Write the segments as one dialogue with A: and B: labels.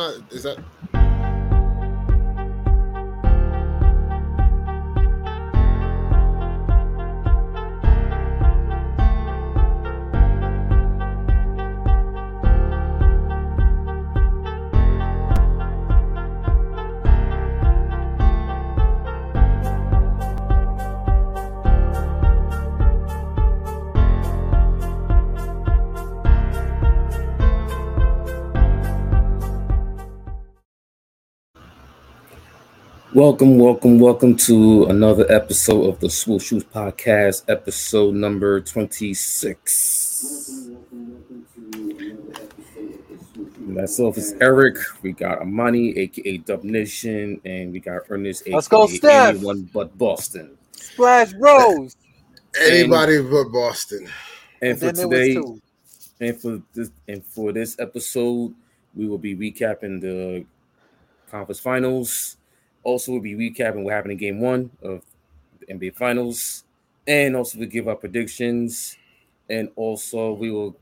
A: Uh, is that?
B: Welcome, welcome, welcome to another episode of the Swoosh Hoops Podcast, episode number 26. Myself is Eric. We got Amani, aka Dub Nation, and we got Ernest, aka
C: Let's go, Steph.
B: anyone but Boston.
C: Splash Bros.
A: Anybody but Boston.
B: And for
C: then there was
B: today, and for this and for this episode, we will be recapping the conference finals. Also, we'll be recapping what happened in game one of the NBA finals, and also we give our predictions. And also, we will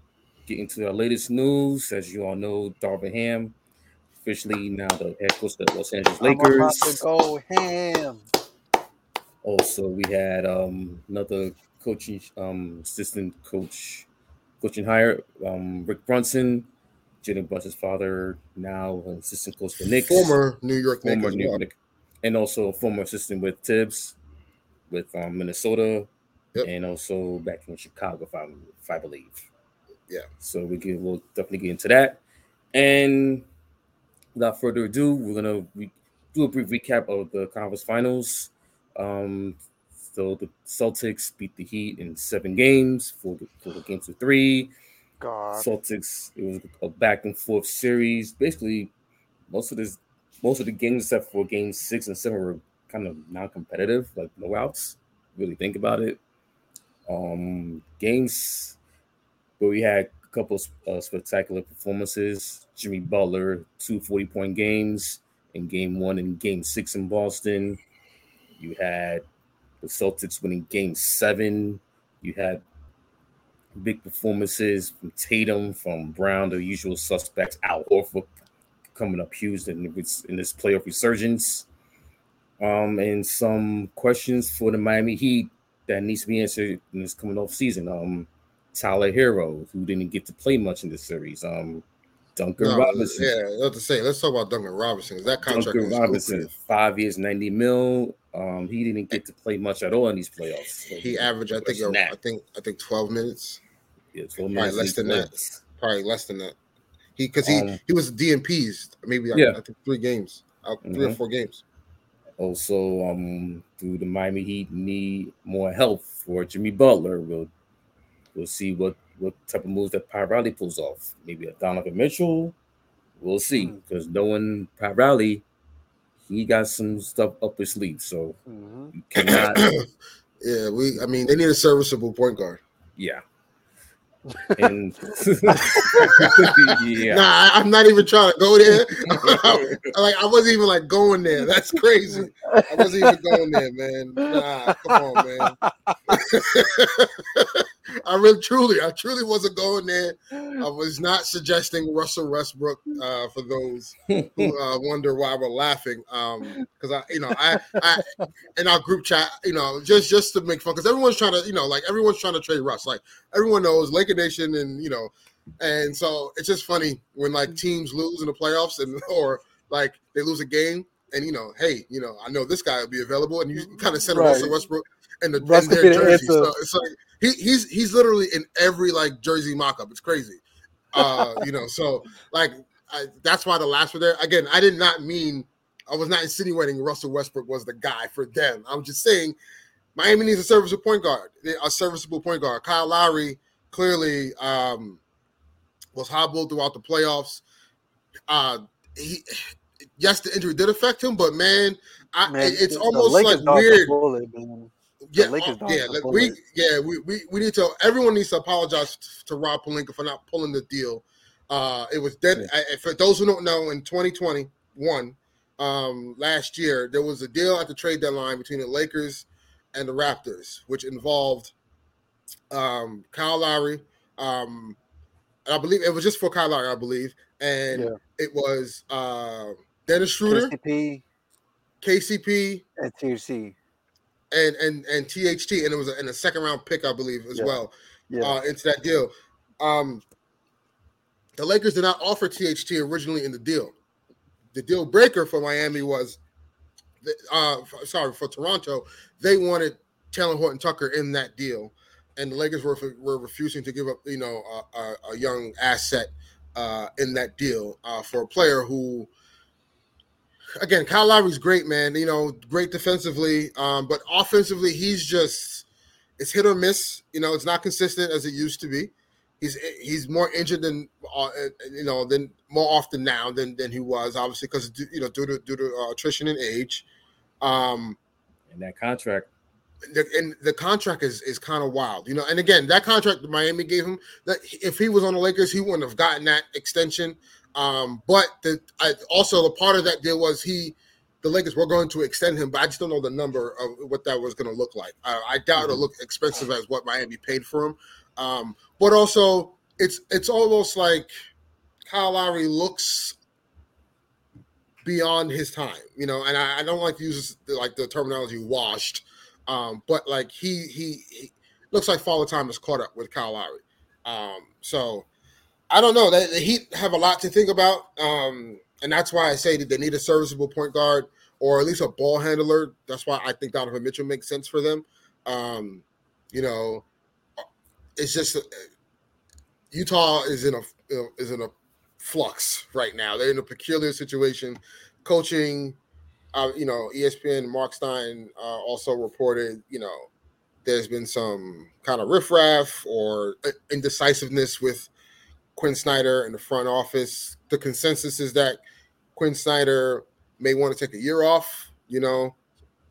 B: get into our latest news. As you all know, Darvin Ham officially now the head coach of the Los Angeles
C: I'm about
B: Lakers.
C: to go ham.
B: Also, we had um, another coaching um, assistant coach, coaching hire, um, Rick Brunson, Jalen Brunson's father, now an assistant coach for Knicks,
A: Former New York Knicks.
B: former
A: as
B: New York
A: well.
B: Knick- and also a former assistant with Thibs, with um, Minnesota,
A: Yep.
B: and also back in Chicago, if I, if I believe.
A: Yeah.
B: So we can we'll definitely get into that. And without further ado, we're gonna re- do a brief recap of the conference finals. Um, so the Celtics beat the Heat in seven games, four, four games to three.
C: God.
B: Celtics, it was a back and forth series. Basically, most of this, most of the games except for game six and seven were kind of non-competitive, like blowouts. Really think about it. Um, games where we had a couple of uh, spectacular performances. Jimmy Butler, two 40-point games in game one and game six in Boston. You had the Celtics winning game seven. You had big performances from Tatum, from Brown, the usual suspects, Al Horford coming up huge in this, in this playoff resurgence. Um, and some questions for the Miami Heat that needs to be answered in this coming off season. Um, Tyler Herro, who didn't get to play much in this series. Um, Duncan
A: No,
B: Robinson.
A: yeah, what to say. Let's talk about Duncan Robinson. That contract
B: Duncan Robinson,
A: lucrative.
B: five years, 90 mil. Um, he didn't get to play much at all in these playoffs. So
A: He averaged, I think,
B: than
A: I think, I think, twelve minutes,
B: Yeah, 12
A: probably less than that. probably less than that. He because he
B: Um,
A: he was DNPs maybe
B: Yeah.
A: I think three games, uh, three or
B: Mhm.
A: four games.
B: Also, um, do the Miami Heat need more help for Jimmy Butler? We'll we'll see what what type of moves that Pat Riley pulls off. Maybe a Donovan Mitchell. We'll see
C: Hmm.
B: because knowing Pat Riley, he got some stuff up his sleeve. So
C: Mhm.
B: you cannot,
A: yeah, we. I mean, they need a serviceable point guard.
B: yeah. And yeah,
A: Nah, I'm not even trying to go there. like I wasn't even like going there. That's crazy. I wasn't even going there, man. Nah, come on, man. I really, truly, I truly wasn't going there. I was not suggesting Russell Westbrook uh, for those who uh, wonder why we're laughing. Um, because I, you know, I, I, in our group chat, you know, just just to make fun, because everyone's trying to, you know, like everyone's trying to trade Russ. Like everyone knows Laker Nation, and you know, and so it's just funny when like teams lose in the playoffs, and or like they lose a game, and you know, hey, you know, I know this guy will be available, and you kind of send
C: Right.
A: Russell Westbrook in the
C: Russ could
A: their jersey. So it's like he, he's he's literally in every like jersey mock-up. It's crazy. Uh, you know, so like I, that's why the last were there. Again, I did not mean I was not insinuating Russell Westbrook was the guy for them. I'm just saying Miami needs a serviceable point guard. A serviceable point guard. Kyle Lowry clearly um, was hobbled throughout the playoffs. Uh, he, yes, the injury did affect him, but man, I,
C: Man,
A: it's almost like weird.
C: bullet.
A: Yeah,
C: Lakers dodged
A: yeah, like we, yeah, we, we, we need to. Everyone needs to apologize to Rob Pelinka for not pulling the deal. Uh, it was dead.
B: Yeah.
A: I, for those who don't know, in 2021, um, last year, there was a deal at the trade deadline between the Lakers and the Raptors, which involved um, Kyle Lowry. Um, and I believe it was just for Kyle Lowry, I believe, and
C: Yeah.
A: it was uh, Dennis Schroeder,
C: KCP
A: KCP,
C: and THC.
A: And and and THT, and it was a, in a second round pick, I believe, as
C: Yeah.
A: well
C: Yeah.
A: uh, into that deal. Um, the Lakers did not offer THT originally in the deal. The deal breaker for Miami was, the, uh, sorry, for Toronto, they wanted Talen Horton Tucker in that deal, and the Lakers were were refusing to give up, you know, a, a, a young asset uh, in that deal uh, for a player who, again, Kyle Lowry's great, man. You know, great defensively, um, but offensively, he's just it's hit or miss. You know, it's not consistent as it used to be. He's he's more injured than uh, you know than more often now than than he was, obviously because you know due to due to uh, attrition and age. Um,
B: And that contract,
A: the, and the contract is is kind of wild, you know. And again, that contract that Miami gave him, that if he was on the Lakers, he wouldn't have gotten that extension. Um, but the I, also the part of that deal was he, the Lakers were going to extend him, but I just don't know the number of what that was going to look like. Uh, I doubt it'll look expensive as what Miami paid for him. Um, but also, it's it's almost like Kyle Lowry looks beyond his time, you know. And I, I don't like to use the, like the terminology "washed," um, but like he, he he looks like Father Time has caught up with Kyle Lowry. Um, so I don't know. They, the Heat have a lot to think about, um, and that's why I say that they need a serviceable point guard or at least a ball handler. That's why I think Donovan Mitchell makes sense for them. Um, you know, it's just uh, Utah is in a is in a flux right now. They're in a peculiar situation. Coaching, uh, you know, ESPN Marc Stein uh, also reported, you know, there's been some kind of riffraff or uh, indecisiveness with Quin Snyder in the front office. The consensus is that Quin Snyder may want to take a year off, you know,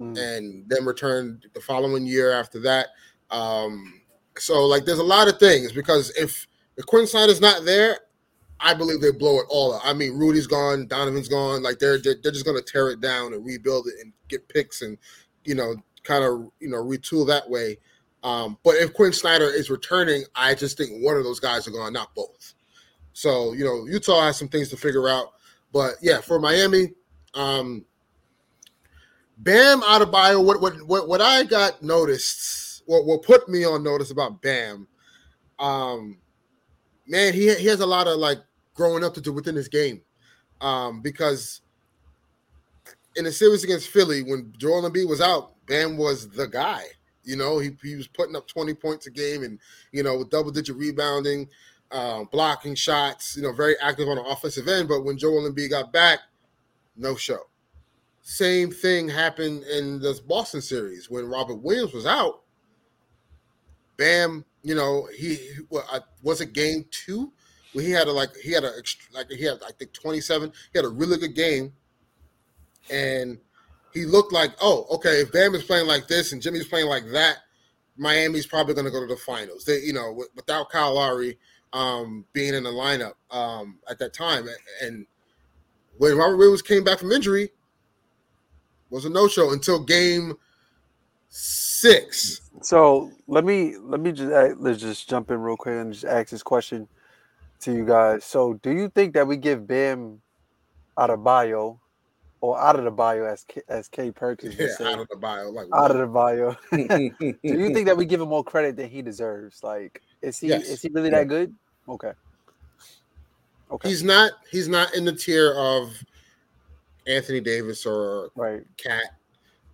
C: Mm.
A: and then return the following year after that. Um, so like there's a lot of things because if if Quin Snyder's not there, I believe they blow it all up. I mean, Rudy's gone, Donovan's gone. Like they're they're, they're just gonna tear it down and rebuild it and get picks and you know kind of you know retool that way. Um, but if Quin Snyder is returning, I just think one of those guys are gone, not both. So you know Utah has some things to figure out. But yeah, for Miami, um, Bam Adebayo, what what what what I got noticed, what what put me on notice about Bam, um, man, he he has a lot of like growing up to do within his game, um, because in the series against Philly, when Joel Embiid was out, Bam was the guy. You know, he he was putting up twenty points a game, and you know, with double digit rebounding, uh, blocking shots. You know, very active on the offensive end. But when Joel Embiid got back, no show. Same thing happened in this Boston series when Robert Williams was out. Bam, you know, he, was it game two where he had a like he had a like he had I think twenty seven. He had a really good game, and he looked like oh okay if Bam is playing like this and Jimmy's playing like that, Miami's probably going to go to the finals. They you know without Kyle Lowry um, being in the lineup um, at that time and when Robert Williams came back from injury was a no show until game six.
C: So let me let me just uh, let's just jump in real quick and just ask this question to you guys. So do you think that we give Bam out of bio or out of the bio as K, as K Perkins
A: Yeah, out of the bio, like
C: out of the bio? do you think that we give him more credit than he deserves? Like is he
A: Yes.
C: is he really that good? Okay. Okay.
A: he's not he's not in the tier of Anthony Davis or
C: right.
A: KAT,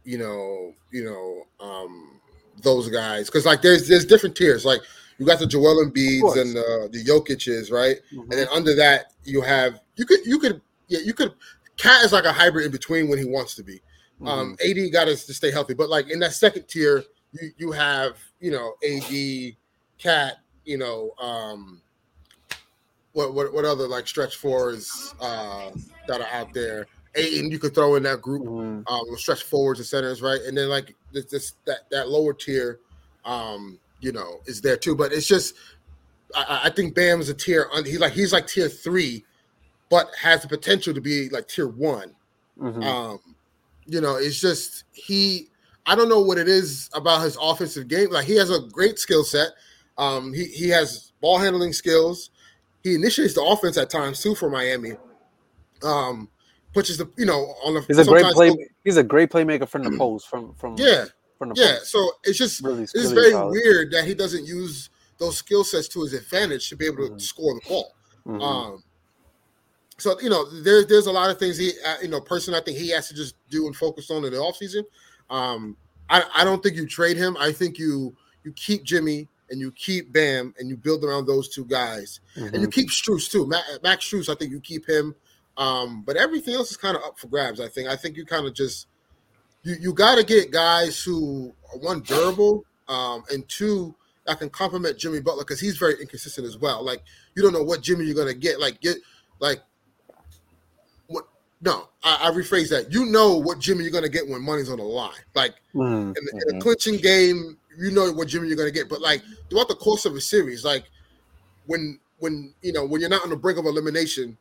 A: you know, you know, um, those guys. Because like there's there's different tiers. Like you got the Joel Embiids and the the Jokic's, right?
C: Mhm.
A: And then under that you have you could you could yeah you could KAT is like a hybrid in between when he wants to be. Um,
C: Mm-hmm.
A: AD got us to stay healthy, but like in that second tier, you you have you know AD, KAT, you know, um, what what what other like stretch fours uh, that are out there. Ayton, you could throw in that group,
C: Mhm.
A: um, stretch forwards and centers, right? And then like this, this that that lower tier, um, you know, is there too. But it's just, I, I- think Bam is a tier. un- He like he's like tier three, but has the potential to be like tier one.
C: Mhm.
A: Um, you know, it's just he. I don't know what it is about his offensive game. Like he has a great skill set. Um, he he has ball handling skills. He initiates the offense at times too for Miami. Um, pushes the you know on the
C: He's a great play. He's a great playmaker from the post. From from
A: Yeah,
C: from the
A: yeah.
C: post.
A: So it's just
C: Really,
A: it's
C: really
A: very
C: solid.
A: weird that he doesn't use those skill sets to his advantage to be able to
C: Mhm.
A: score the ball.
C: Mhm.
A: Um, so you know, there's there's a lot of things he, uh, you know, person I think he has to just do and focus on in the offseason. Um, I I don't think you trade him. I think you you keep Jimmy and you keep Bam and you build around those two guys and you
C: Mhm.
A: keep Strus too. Max Strus, I think you keep him. Um, but everything else is kind of up for grabs. I think. I think you kind of just you you got to get guys who are one durable, um, and two that can complement Jimmy Butler because he's very inconsistent as well. Like you don't know what Jimmy you're gonna get. Like get like what? No, I, I rephrase that. You know what Jimmy you're gonna get when money's on the line. Like
C: Mhm.
A: in, the, in a
B: Mhm.
A: clinching game, you know what Jimmy you're gonna get. But like throughout the course of a series, like when when you know when you're not on the brink of elimination,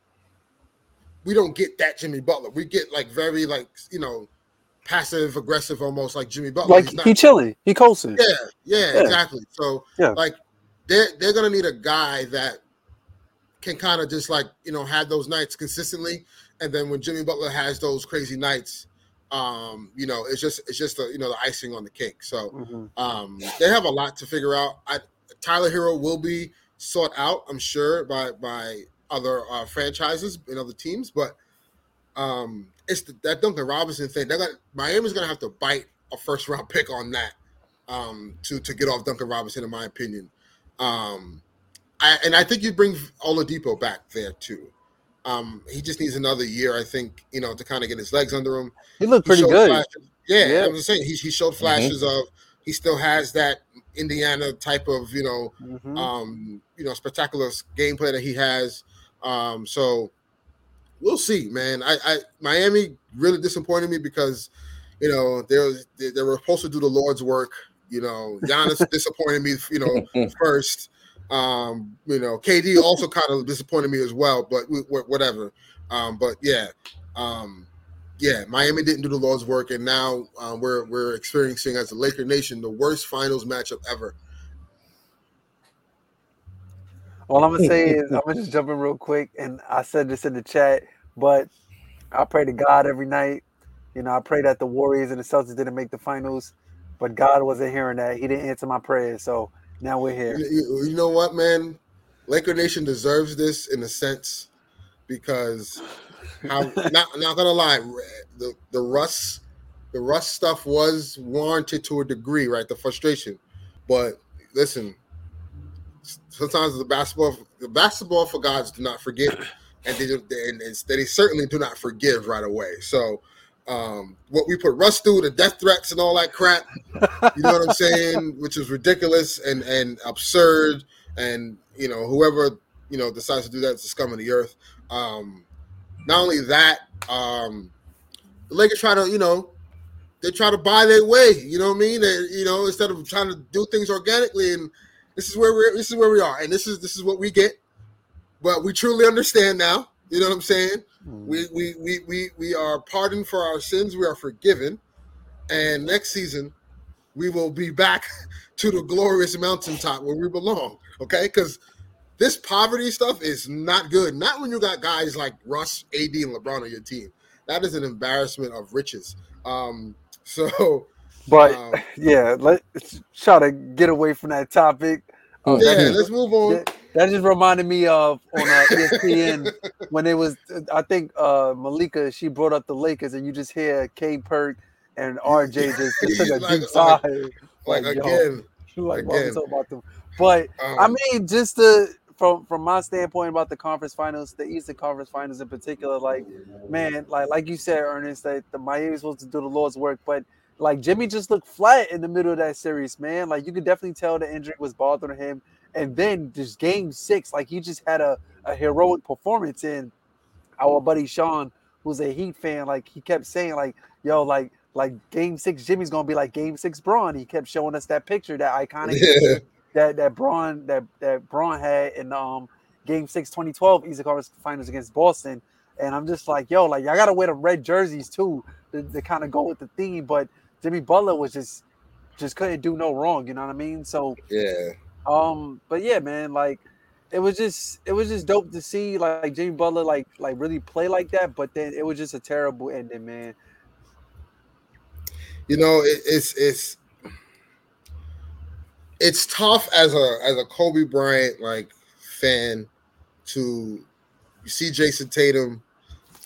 A: we don't get that Jimmy Butler. We get like very like you know passive aggressive almost like Jimmy Butler.
C: Like
A: He's not-
C: he chilling. He coasting.
A: yeah, yeah,
C: Yeah.
A: exactly. So
C: Yeah.
A: like they're they're gonna need a guy that can kind of just like you know have those nights consistently, and then when Jimmy Butler has those crazy nights, um, you know, it's just it's just the you know the icing on the cake. So
C: Mhm.
A: um, they have a lot to figure out. I, Tyler Herro will be sought out, I'm sure, by by other uh, franchises and other teams, but um, it's the, that Duncan Robinson thing. They're gonna Miami's gonna have to bite a first round pick on that um, to to get off Duncan Robinson, in my opinion. Um, I, and I think you bring Oladipo back there too. Um, he just needs another year, I think, you know, to kind of get his legs under him.
C: He looked pretty
A: showed
C: good.
A: flashes- Yeah,
C: Yeah.
A: I was saying he, he showed flashes of he still has that Indiana type of you know
C: Mhm.
A: um you know spectacular gameplay that he has. Um, so we'll see, man. I, I Miami really disappointed me because you know they was they, they were supposed to do the Lord's work. You know, Giannis disappointed me. You know, first. Um, you know, KD also kind of disappointed me as well, but we, wh- whatever. Um, but yeah, um, yeah, Miami didn't do the Lord's work, and now uh, we're we're experiencing as a Laker nation the worst finals matchup ever.
C: All I'm gonna say is I'm gonna just jump in real quick, and I said this in the chat, but I pray to God every night. You know, I pray that the Warriors and the Celtics didn't make the finals, but God wasn't hearing that. He didn't answer my prayers, so now we're here.
A: You, you- know what, man? Laker Nation deserves this in a sense because how not not gonna lie, the the Russ the Russ stuff was warranted to a degree, right? The frustration, but listen, sometimes the basketball the basketball for gods do not forget, and they and they certainly do not forgive right away. So. Um, what we put Russ through, the death threats and all that crap, you know what I'm saying? Which is ridiculous and and absurd. And you know, whoever you know decides to do that is the scum of the earth. Um, not only that, um, the Lakers try to you know they try to buy their way. You know what I mean? They, you know, instead of trying to do things organically, and this is where we're this is where we are, and this is this is what we get. But we truly understand now. You know what I'm saying? We we we we we are pardoned for our sins. We are forgiven, and next season we will be back to the glorious mountaintop where we belong. Okay, because this poverty stuff is not good. Not when you got guys like Russ, AD, and LeBron on your team. That is an embarrassment of riches. Um, so
C: But
A: um,
C: yeah, let's try to get away from that topic. Uh,
A: yeah, let's move on.
C: that- that just reminded me of on uh, ESPN when it was. I think uh, Malika she brought up the Lakers, and you just hear K Perk and RJ just, just took a
A: Like-
C: deep sigh.
A: Like,
C: Like, yo,
A: again,
C: like,
A: again.
C: talking about them? But
A: um,
C: I mean, just the from from my standpoint about the conference finals, the Eastern Conference Finals in particular, like man, like like you said, Ernest, that the Miami's supposed to do the Lord's work, but like Jimmy just looked flat in the middle of that series, man. Like you could definitely tell the injury was bothering him, and then just Game Six, like he just had a a heroic performance. And our buddy Sean, who's a Heat fan, like he kept saying, like yo, like like Game Six, Jimmy's gonna be like Game Six, Bron. He kept showing us that picture, that iconic
A: yeah,
C: that that Bron that that Bron had in um game six 2012 Eastern Conference Finals against Boston. And I'm just like, yo, like y'all gotta wear the red jerseys too to, to kind of go with the theme. But Jimmy Butler was just just couldn't do no wrong, you know what I mean? So
A: yeah.
C: Um, but yeah, man, like it was just it was just dope to see like, like Jimmy Butler like like really play like that. But then it was just a terrible ending, man.
A: You know, it, it's it's it's tough as a as a Kobe Bryant like fan to see Jayson Tatum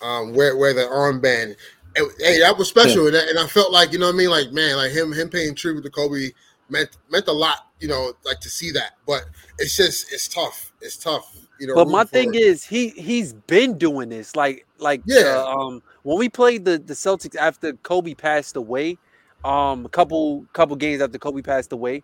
A: um, wear wear the armband. And, hey, that was special, and, and I felt like you know what I mean, like man, like him him paying tribute to Kobe meant meant a lot, you know, like to see that. But it's just it's tough. It's tough, you know.
C: But my thing is, he he's been doing this, like like
A: yeah.
C: Uh, um, when we played the the Celtics after Kobe passed away, um, a couple couple games after Kobe passed away,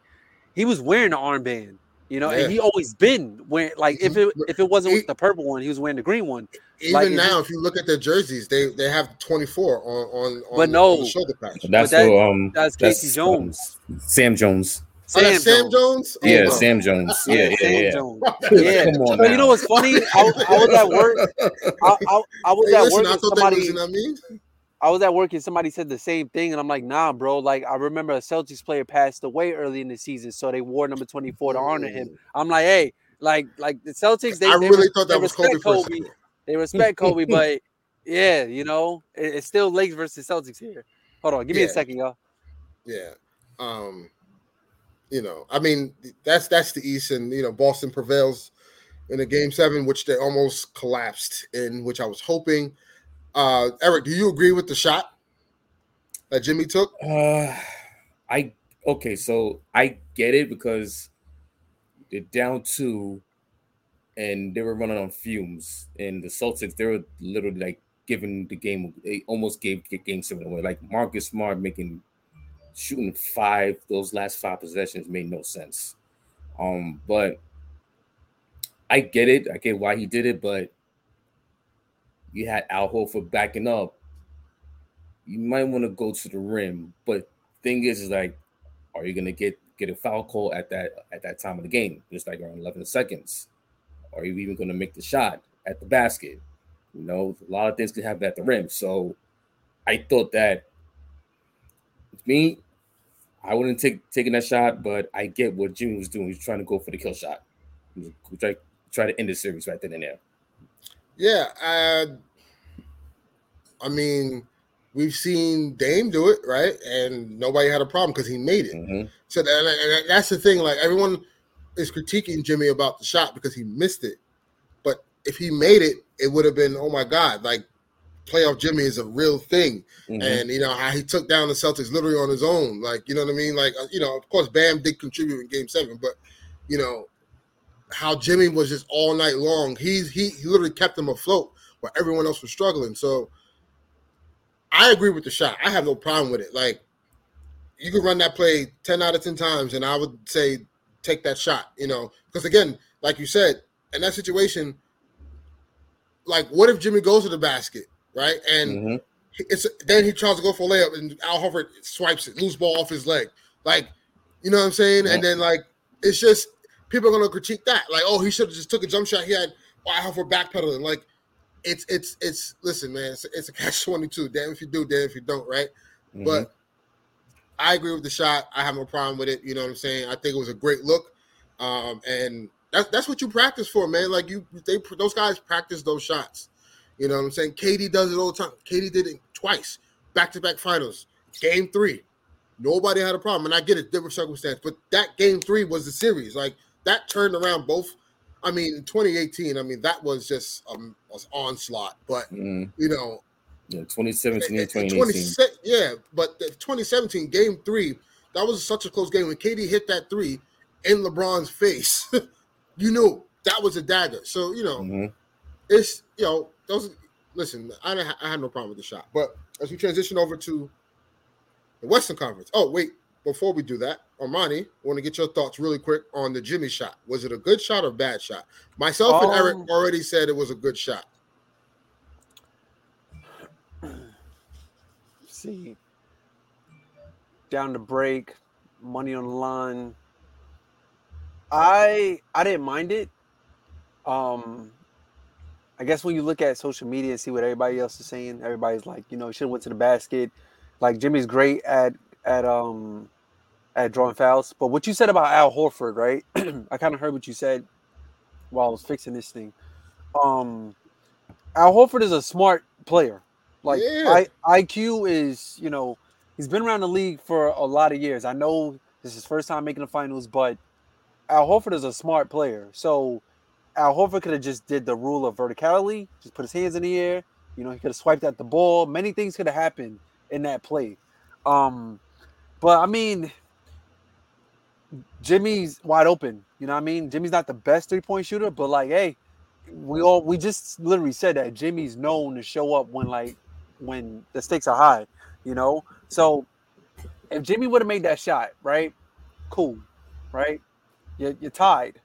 C: he was wearing the armband. You know,
A: Yeah.
C: and he always been wearing like if it
A: Mhm.
C: if it wasn't
A: He-
C: with the purple one, he was wearing the green one.
A: Even
C: like,
A: now,
C: just-
A: if you look at their jerseys, they they have twenty four on on on,
C: But
A: the,
C: no.
A: on the shoulder patch.
B: That's
C: that-
B: for, um
C: that's Casey Jones.
B: um, Sam Jones.
A: Oh, Sam Jones. Oh,
B: Yeah,
A: wow.
B: Sam Jones. Yeah, yeah,
C: Sam
B: yeah.
C: Jones.
A: Yeah.
C: Yeah.
B: Come on
C: So you know what's funny? I, I was at work. I, I, I was
A: Hey,
C: at
A: listen,
C: work
A: I
C: and
A: thought they
C: somebody.
A: was, you know what I mean?
C: I was at work and somebody said the same thing, and I'm like, nah, bro. Like, I remember a Celtics player passed away early in the season, so they wore number 24 to honor him. I'm like, hey, like, like the Celtics, they,
A: I
C: they
A: really
C: res-
A: thought
C: they
A: that was Kobe
C: respect
A: for a
C: Kobe. They respect Kobe, but yeah, you know, it- it's still Lakers versus Celtics here. Hold on, give me a second, y'all.
A: Yeah. Um, you know, I mean, that's that's the East, and you know, Boston prevails in the game seven, which they almost collapsed in, which I was hoping. Uh Eric, do you agree with the shot that Jimmy took?
B: Uh, I okay, so I get it because they're down two, and they were running on fumes. And the Celtics, they were literally like giving the game. They almost gave the game seven away. Like Marcus Smart making shooting five those last five possessions made no sense. Um, but I get it. I get why he did it, but you had Al Horford backing up. You might want to go to the rim, but thing is, is like, are you gonna get get a foul call at that at that time of the game? Just like around 11 seconds. Are you even gonna make the shot at the basket? You know, a lot of things could happen at the rim. So I thought that with me, I wouldn't take taking that shot, but I get what Jimmy was doing. He was trying to go for the kill shot. Try, try to end the series right then and there.
A: Yeah, uh, I mean, we've seen Dame do it, right? And nobody had a problem because he made it.
B: Mhm.
A: So that, that's the thing. Like everyone is critiquing Jimmy about the shot because he missed it, but if he made it, it would have been oh my god! Like playoff Jimmy is a real thing,
B: Mhm.
A: and you know how he took down the Celtics literally on his own. Like you know what I mean? Like uh, you know, of course, Bam did contribute in Game Seven, but you know how Jimmy was just all night long. He's he, he literally kept them afloat while everyone else was struggling. So I agree with the shot. I have no problem with it. Like you could run that play 10 out of 10 times, and I would say take that shot, you know, because again, like you said, in that situation, like what if Jimmy goes to the basket, right? And
B: Mhm.
A: it's then he tries to go for a layup and Al Horford swipes it, loose ball off his leg. Like, you know what I'm saying? And then like it's just people are gonna critique that. Like, oh, he should have just took a jump shot. He had Al Horford backpedaling. Like, it's it's it's listen, man, it's, it's a catch 22. Damn if you do, damn if you don't, right?
B: Mhm.
A: But I agree with the shot. I have no problem with it. You know what I'm saying? I think it was a great look. Um, and that's that's what you practice for, man. Like you they those guys practice those shots. You know what I'm saying? KD does it all the time. KD did it twice, back to back finals. Game three. Nobody had a problem. And I get it, different circumstance. But that game three was the series. Like that turned around both. I mean, in 2018, I mean, that was just um was onslaught. But
B: Mhm.
A: you know,
B: Yeah, 2017 and
A: in
B: 2018.
A: 20, yeah, but the 2017 game three, that was such a close game. When KD hit that three in LeBron's face, you knew that was a dagger. So you know,
B: Mhm.
A: it's you know those. Listen, I I had no problem with the shot, but as we transition over to the Western Conference. Oh wait, before we do that, Armani, want to get your thoughts really quick on the Jimmy shot. Was it a good shot or bad shot? Myself and Eric
C: Um,
A: already said it was a good shot.
C: see down the break money on the line i i didn't mind it um i guess when you look at social media and see what everybody else is saying everybody's like you know should have went to the basket like jimmy's great at at um at drawing fouls but what you said about al horford right i kind of heard what you said while I was fixing this thing. Um, Al Horford is a smart player. Like
A: Yeah.
C: I, IQ is, you know, he's been around the league for a lot of years. I know this is his first time making the finals, but Al Horford is a smart player. So Al Horford could have just did the rule of verticality, just put his hands in the air. You know, he could have swiped at the ball. Many things could have happened in that play. Um, but I mean, Jimmy's wide open. You know what I mean? Jimmy's not the best three point shooter, but like, hey, we all we just literally said that Jimmy's known to show up when like when the stakes are high. You know, so if Jimmy would have made that shot, right? Cool, right? You're, you're tied,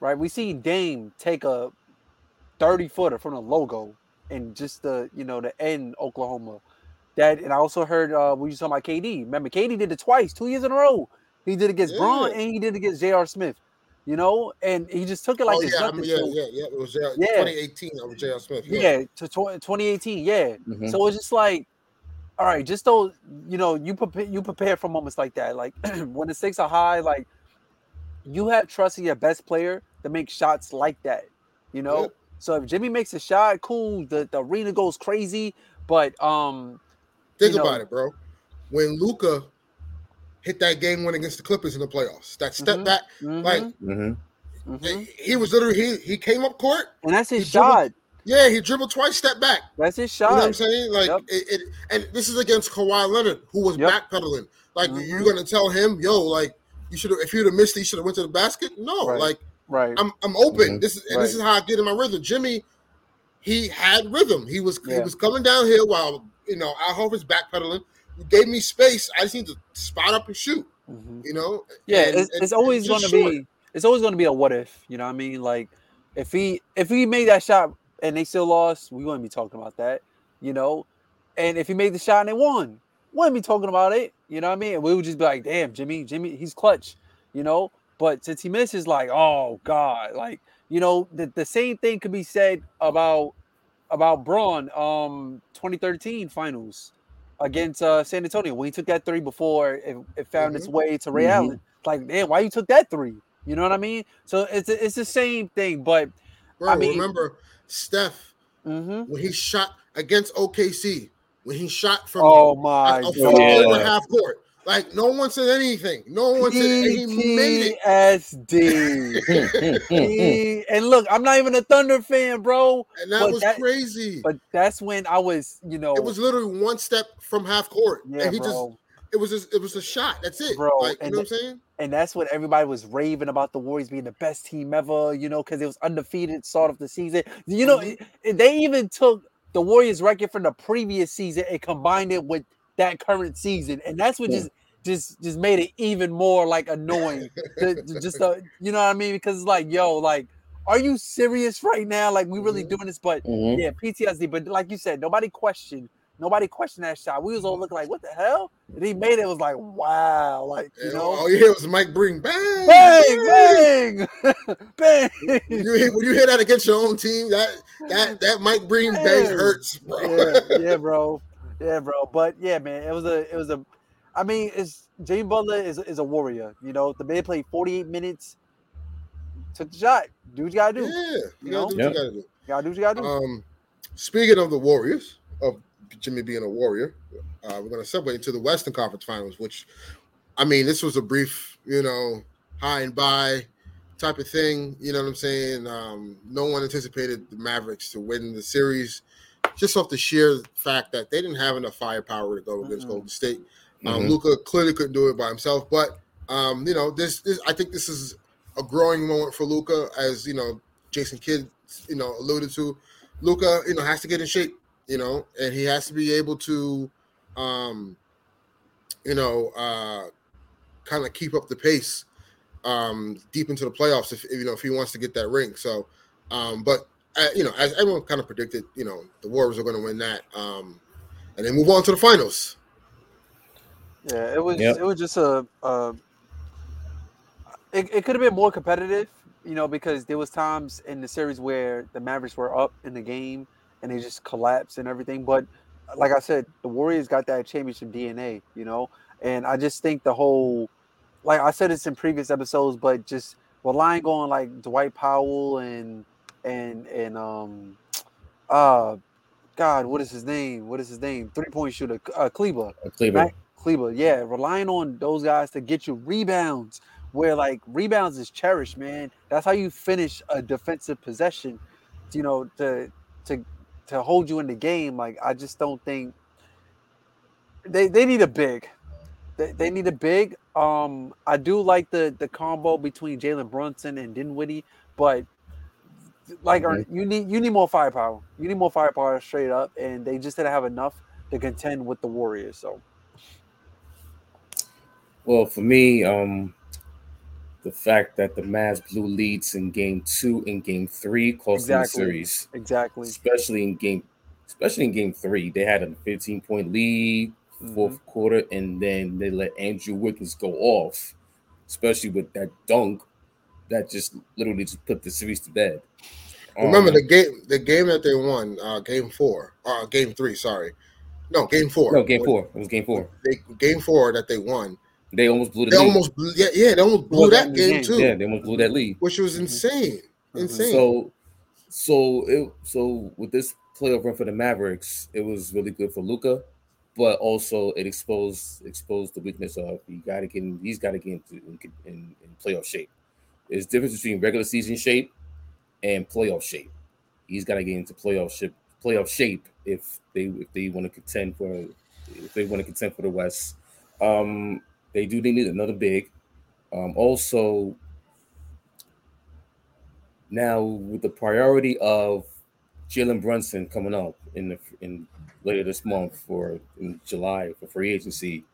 C: right? We see Dame take a 30 footer from the logo and just the you know the end Oklahoma. That and I also heard uh we was talking about KD. Remember, KD did it twice, two years in a row. He did it against
A: Bron
C: and he did it against J.R. Smith. You know, and he just took it like
A: oh
C: it's
A: yeah, I mean, yeah,
C: So-
A: yeah, yeah. It was uh,
C: Yeah.
A: 2018. That was J.R. Smith.
C: yeah, to tw- 2018, yeah.
B: Mhm.
C: So it's just like, all right, just those, you know, you prepare you prepare for moments like that. Like when the stakes are high, like you have trust in your best player to make shots like that. You know?
A: Yep.
C: So if Jimmy makes a shot, cool, the, the arena goes crazy. But um
A: Think
C: you know-
A: about it, bro. When Luka hit that game win against the Clippers in the playoffs, that step
C: Mhm.
A: back, like
C: mhm,
B: Mhm.
C: mhm.
A: he was literally he he came up court.
C: and that's his
A: he dribbled-
C: shot.
A: Yeah, he dribbled twice, step back.
C: That's his shot.
A: You know what. I'm saying? Like
C: Yep.
A: it, it, and this is against Kawhi Leonard, who was
C: Yep.
A: backpedaling. Like
C: Mhm.
A: you're gonna tell him, yo, like you should have if you'd have missed, it, you should have went to the basket. No,
C: Right.
A: like
C: right.
A: I'm I'm open.
B: Mhm.
A: This is and this is how I get in my rhythm. Jimmy, he had rhythm. He was he was coming downhill while you know Al Horford's backpedaling. He gave me space. I just need to spot up and shoot.
C: Mhm.
A: You know.
C: Yeah,
A: And-
C: it's,
A: and-
C: it's always going to
A: shoot
C: be it's always going to be a what if. You know what I mean? Like if he if he made that shot and they still lost, we wouldn't be talking about that. You know, and if he made the shot and they won, we wouldn't be talking about it. You know what I mean? And we would just be like, damn, Jimmy, Jimmy, he's clutch. You know, but since he misses, like, oh god, like you know, the, the same thing could be said about about Bron, um, 2013 finals against uh, San Antonio when he took that three before it, it found its way to Ray
B: Mhm.
C: Allen. Like, man, why you took that three? You know what I mean? So it's it's the same thing, but
A: Bro,
C: I mean-
A: remember Steph
C: mhm.
A: when he shot against OKC when he shot from
C: oh my
A: a, a
C: god,
B: Yeah.
A: court half court. Like no one said anything. No one said and he made it.
C: PTSD. And look, I'm not even a Thunder fan, bro.
A: And that
C: But
A: was
C: that-
A: crazy.
C: But that's when I was, you know,
A: it was literally one step from half court.
C: yeah,
A: and he
C: bro.
A: just it was just it was a shot. That's it.
C: Bro,
A: like you
C: and
A: know what I'm saying?
C: and that's what everybody was raving about the Warriors being the best team ever, you know, because it was undefeated start of the season. You know,
A: Mhm.
C: they even took the Warriors record from the previous season and combined it with that current season, and that's what
B: Yeah.
C: just just just made it even more like annoying. to- just uh, you know what I mean? Because it's like, yo, like, are you serious right now? Like, we really
A: Mhm.
C: doing this? But
B: Mhm.
C: yeah, PTSD. But like you said, nobody questioned. Nobody questioned that shot. We was all looking like, what the hell? And he made it. it was like, wow, like you know,
A: all you hear was Mike Breen bang,
C: bang, bang, bang.
A: When you, hear, when you hear that against your own team, that that that Mike Breen bang
C: Bang.
A: hurts, bro.
C: yeah, yeah, bro, yeah, bro. But yeah, man, it was a, it was a. I mean, it's Jimmy Butler is is a warrior. You know, the man played 48 minutes, took the shot. Do what you gotta do.
A: Yeah, you
C: You
A: gotta
C: know?
A: do what
B: Yeah.
A: you gotta do.
C: You gotta do what you gotta do.
A: Um, speaking of the Warriors, of Jimmy being a Warrior, uh, we're gonna segue into the Western Conference Finals, which, I mean, this was a brief, you know, high and by type of thing. You know what I'm saying? Um, no one anticipated the Mavericks to win the series, just off the sheer fact that they didn't have enough firepower to go against
C: Mm-mm.
A: Golden State. Um,
B: Mhm.
A: Luka clearly couldn't do it by himself, but um, you know, this, this I think this is a growing moment for Luka, as you know, Jason Kidd, you know, alluded to. Luka, you know, has to get in shape, you know, and he has to be able to, um, you know, uh, kind of keep up the pace um, deep into the playoffs if you know if he wants to get that ring. So, um, but uh, you know, as everyone kind of predicted, you know, the Warriors are going to win that, um, and then move on to the finals.
C: Yeah, it was
B: Yep.
C: it was just a, a it, it could have been more competitive, you know, because there was times in the series where the Mavericks were up in the game and they just collapsed and everything. But like I said, the Warriors got that championship DNA, you know, and I just think the whole like I said this in previous episodes, but just relying on like Dwight Powell and and and um uh God, what is his name? What is his name? Three point shooter, uh, Kleber.
B: Cleveland.
C: Right? Kleber, yeah, relying on those guys to get you rebounds. Where like rebounds is cherished, man. That's how you finish a defensive possession. You know, to to to hold you in the game. Like I just don't think they they need a big. They, they need a big. Um, I do like the the combo between Jalen Brunson and Dinwiddie, but like
B: Mhm.
C: you need you need more firepower. You need more firepower straight up, and they just didn't have enough to contend with the Warriors. So
B: Well, for me, um, the fact that the Mavs blew leads in game two and game three cost them the
C: Exactly.
B: series.
C: exactly.
B: Especially in game especially in game three. They had a 15 point lead, 4th
C: Mhm.
B: quarter, and then they let Andrew Wiggins go off, especially with that dunk that just literally just put the series to bed.
A: Remember
B: Um,
A: the game, the game that they won, uh, game four, uh, game three. Sorry, no, game four.
B: no game four. It was game four.
A: They, game four that they won.
B: They almost blew the
A: They
B: lead.
A: almost, blew, yeah, yeah, they almost blew
C: Blew
A: that
C: that
A: game,
C: game.
A: too,
B: yeah, they almost blew that lead.
A: which was
C: Mhm.
A: insane,
C: Mhm.
A: insane.
B: So, so it so with this playoff run for the Mavericks, it was really good for Luka, but also it exposed exposed the weakness of you got to get in, he's got to get into in, in, in playoff shape. There's difference between regular season shape and playoff shape. He's got to get into playoff shape playoff shape if they if they want to contend for if they want to contend for the West. Um, they do they need another big. Um, also, now with the priority of Jalen Brunson coming up in the in later this month for in July for free agency,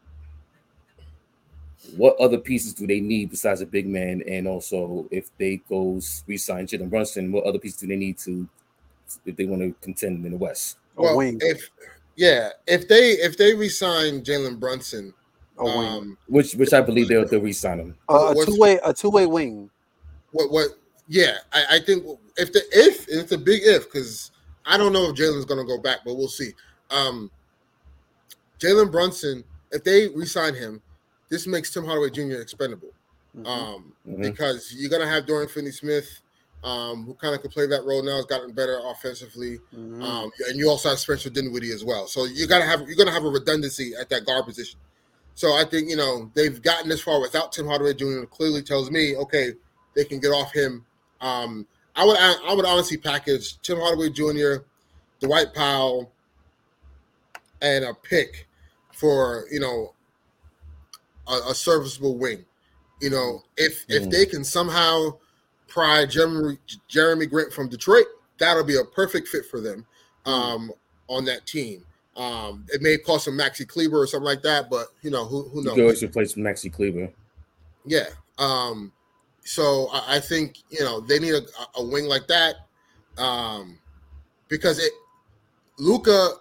B: what other pieces do they need besides a big man? And also, if they go resign Jalen Brunson, what other pieces do they need to if they want to contend in the West?
A: Well, if yeah, if they if they resign Jalen Brunson,
C: A wing.
A: um,
B: Which which I believe they'll they'll resign him.
C: a, a two way a two way wing.
A: what what? Yeah, I, I think if the if and it's a big if because I don't know if Jalen's going to go back, but we'll see. Um, Jalen Brunson, if they re-sign him, this makes Tim Hardaway Jr. expendable.
C: Mhm.
A: um,
B: Mhm.
A: because you're gonna have Dorian Finney-Smith, um, who kind of can play that role now. Has gotten better offensively,
C: Mhm.
A: um, and you also have Spencer Dinwiddie as well. So you gotta have you're gonna have a redundancy at that guard position. So I think you know they've gotten this far without Tim Hardaway Jr. Clearly tells me okay they can get off him. Um, I would I would honestly package Tim Hardaway Jr., Dwight Powell, and a pick for you know a, a serviceable wing. You know, if if
B: Mhm.
A: they can somehow pry Jerami Jerami Grant from Detroit, that'll be a perfect fit for them um, on that team. Um, it may cost them Maxi Kleber or something like that, but you know who who knows?
B: can always replace Maxi Kleber.
A: Yeah. Um, so I, I think you know they need a, a wing like that um, because it Luka.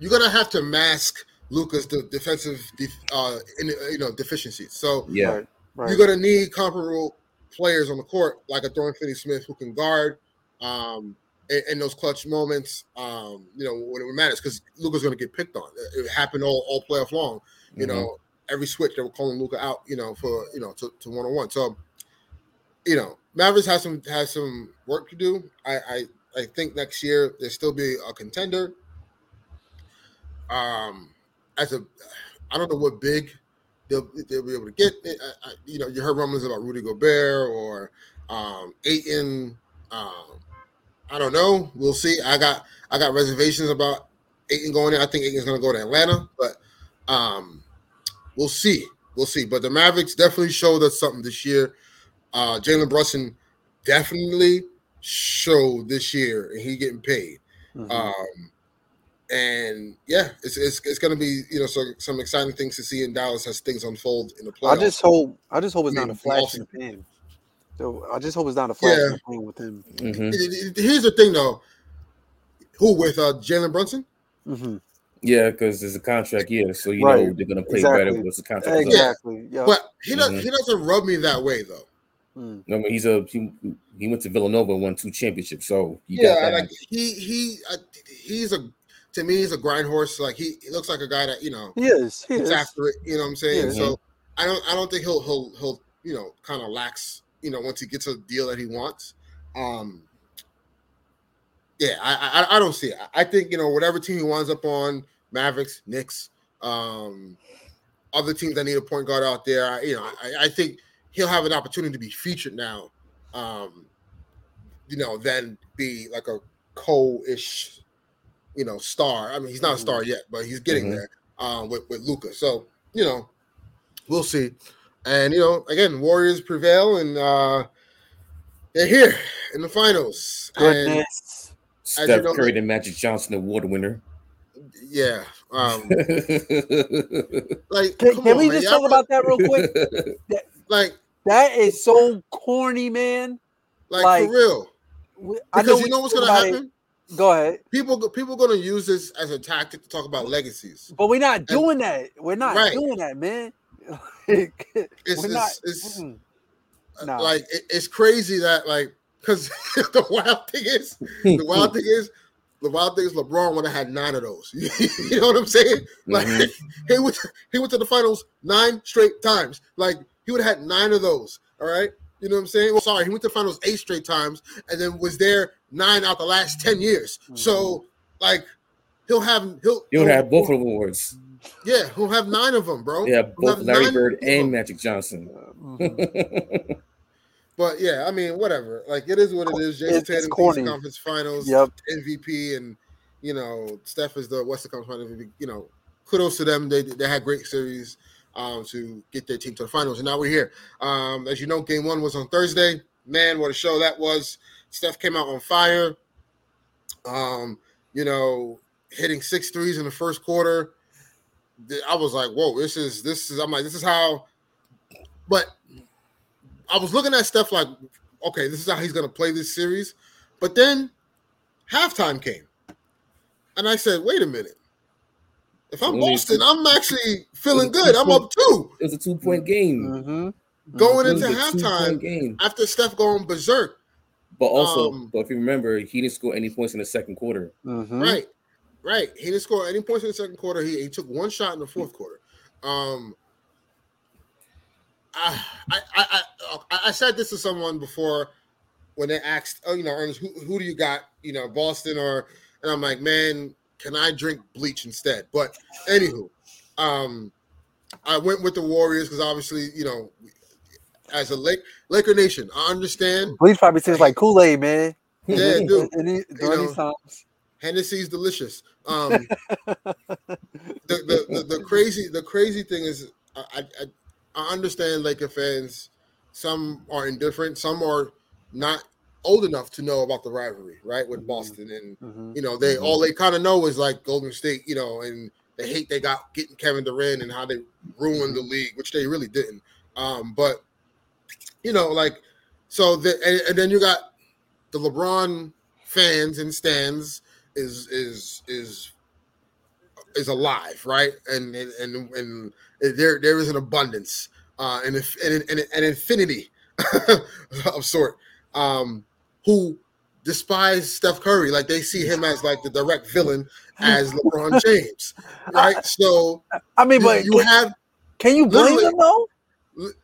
A: You're gonna have to mask Luka's de- defensive, def- uh, in, you know, deficiencies. So
B: Yeah.
C: Right. Right.
A: you're gonna need comparable players on the court, like a Dorian Finney-Smith who can guard um, in, in those clutch moments. Um, you know when it matters because Luka's gonna get picked on. It, it happened all, all playoff long. You
B: Mhm.
A: know, every switch they were calling Luka out. You know, for you know to, to one on one. So you know, Mavericks has some has some work to do. I I, I think next year they'll still be a contender. Um, as a, I don't know what big they'll they'll be able to get. I, I, you know, you heard rumors about Rudy Gobert or um Ayton. Um, I don't know. We'll see. I got I got reservations about Ayton going in. I think Ayton's going to go to Atlanta, but um, we'll see. We'll see. But the Mavericks definitely showed us something this year. Uh, Jalen Brunson definitely showed this year, and he getting paid.
C: Mhm.
A: Um, and yeah, it's it's, it's going to be you know so, some exciting things to see in Dallas as things unfold in the playoffs.
C: I just hope I just hope it's
A: I
C: not a flash in the pan. So I just hope it's not a flash
A: Yeah.
C: the pan with him.
B: Mhm.
A: It- it- Here's the thing though, who with uh, Jalen Brunson?
C: hmm
B: Yeah, because it's a contract year, so you
C: Right.
B: know they're gonna play
C: Exactly.
B: better once the contract.
C: Exactly. Yeah.
A: But he does
B: Mhm.
A: he doesn't rub me that way though.
C: Mm.
B: I mean, he's a he, he went to Villanova and won two championships, so you
A: yeah,
B: got
A: like he he uh, he's a to me he's a grind horse. Like he, he looks like a guy that you know
C: He is. He is.
A: after it. You know what I'm saying?
C: Yeah.
A: So I don't I don't think he'll he'll he'll you know, kind of lacks, you know, once he gets a deal that he wants. Um, yeah, I, I I don't see it. I think you know whatever team he winds up on, Mavericks, Knicks, um, other teams that need a point guard out there. I, you know, I, I think he'll have an opportunity to be featured now. Um, you know, then be like a co-ish, you know, star. I mean, he's not a star yet, but he's getting
B: Mhm.
A: there um, with with Luka. So you know, we'll see. And you know, again, Warriors prevail, and uh, they're here in the finals. And
C: Goodness.
A: you
B: Steph
A: know,
B: Curry,
A: like-
B: the Magic Johnson Award winner.
A: yeah, um, like
C: Can,
A: come
C: can
A: on,
C: we
A: man.
C: just
A: Y'all
C: talk about that real quick?
A: like
C: That is so corny, man.
A: like,
C: Like,
A: for real?
C: We- I
A: Because
C: we
A: you know what's gonna
C: about it-
A: happen?
C: Go ahead.
A: People people gonna use this as a tactic to talk about legacies.
C: But we're not doing that. We're not
A: Right.
C: doing that, man.
A: It's,
C: we're not.
A: it's, it's
C: mm, Nah.
A: like it, it's crazy that like because the wild thing is the wild thing is the wild thing is LeBron would have had nine of those. you know what I'm saying? Like
B: Mhm.
A: he went he went to the finals nine straight times. Like he would have had nine of those. All right. You know what I'm saying? Well, sorry, he went to the finals eight straight times and then was there nine out the last ten years. So like he'll have he'll
B: You'll
A: he'll-
B: have both awards.
A: Yeah, he'll have nine of them, bro.
B: Yeah,
A: He'll
B: both Larry Bird and. Magic Johnson.
C: mhm.
A: But yeah, I mean, whatever. Like it is what it is. Jayson
C: It's- it's
A: Tatum,
C: corny.
A: Conference Finals,
C: Yep.
A: MVP, and you know, Steph is the Western Conference Finals MVP. You know, kudos to them. They they had great series um, to get their team to the finals, and now we're here. Um, as you know, Game One was on Thursday. Man, what a show that was! Steph came out on fire. Um, you know, hitting six threes in the first quarter. I was like, whoa, this is this is. I'm like, this is how. But I was looking at stuff like, okay, this is how he's going to play this series. But then halftime came. And I said, wait a minute. If I'm
B: Only
A: Boston, I'm actually feeling good. I'm up two
B: It was a two point game.
C: Mhm.
A: going into halftime
B: game.
A: after Steph going berserk.
B: But also,
A: Um,
B: but if you remember, he didn't score any points in the second quarter.
C: Mhm.
A: Right. Right. He didn't score any points in the second quarter. He, he took one shot in the fourth quarter. Um, I, I, I, I, I said this to someone before when they asked, oh, you know, Ernest, who, who do you got, you know, Boston or, and I'm like, man, can I drink bleach instead? But anywho, um, I went with the Warriors because obviously, you know, as a Lake, Laker Nation, I understand
C: Bleach probably tastes like Kool Aid, man.
A: Yeah, it do.
C: And he- during
A: know,
C: times.
A: Hennessy's delicious. Um, the, the, the the crazy the crazy thing is I, I I understand Laker fans. Some are indifferent. Some are not old enough to know about the rivalry, right, with
C: Mhm.
A: Boston, and
C: Mhm.
A: you know they all they kind of know is like Golden State, you know, and the hate they got getting Kevin Durant and how they ruined the league, which they really didn't. Um, but you know, like so, the, and, and then you got the LeBron fans and stands is is is is alive, right? And and and, and there there is an abundance, uh, and if and an, an infinity of sort, um, who despise Steph Curry, like they see him as like the direct villain as LeBron James, right? So
C: I mean, but
A: you
C: can,
A: have
C: can you blame him though?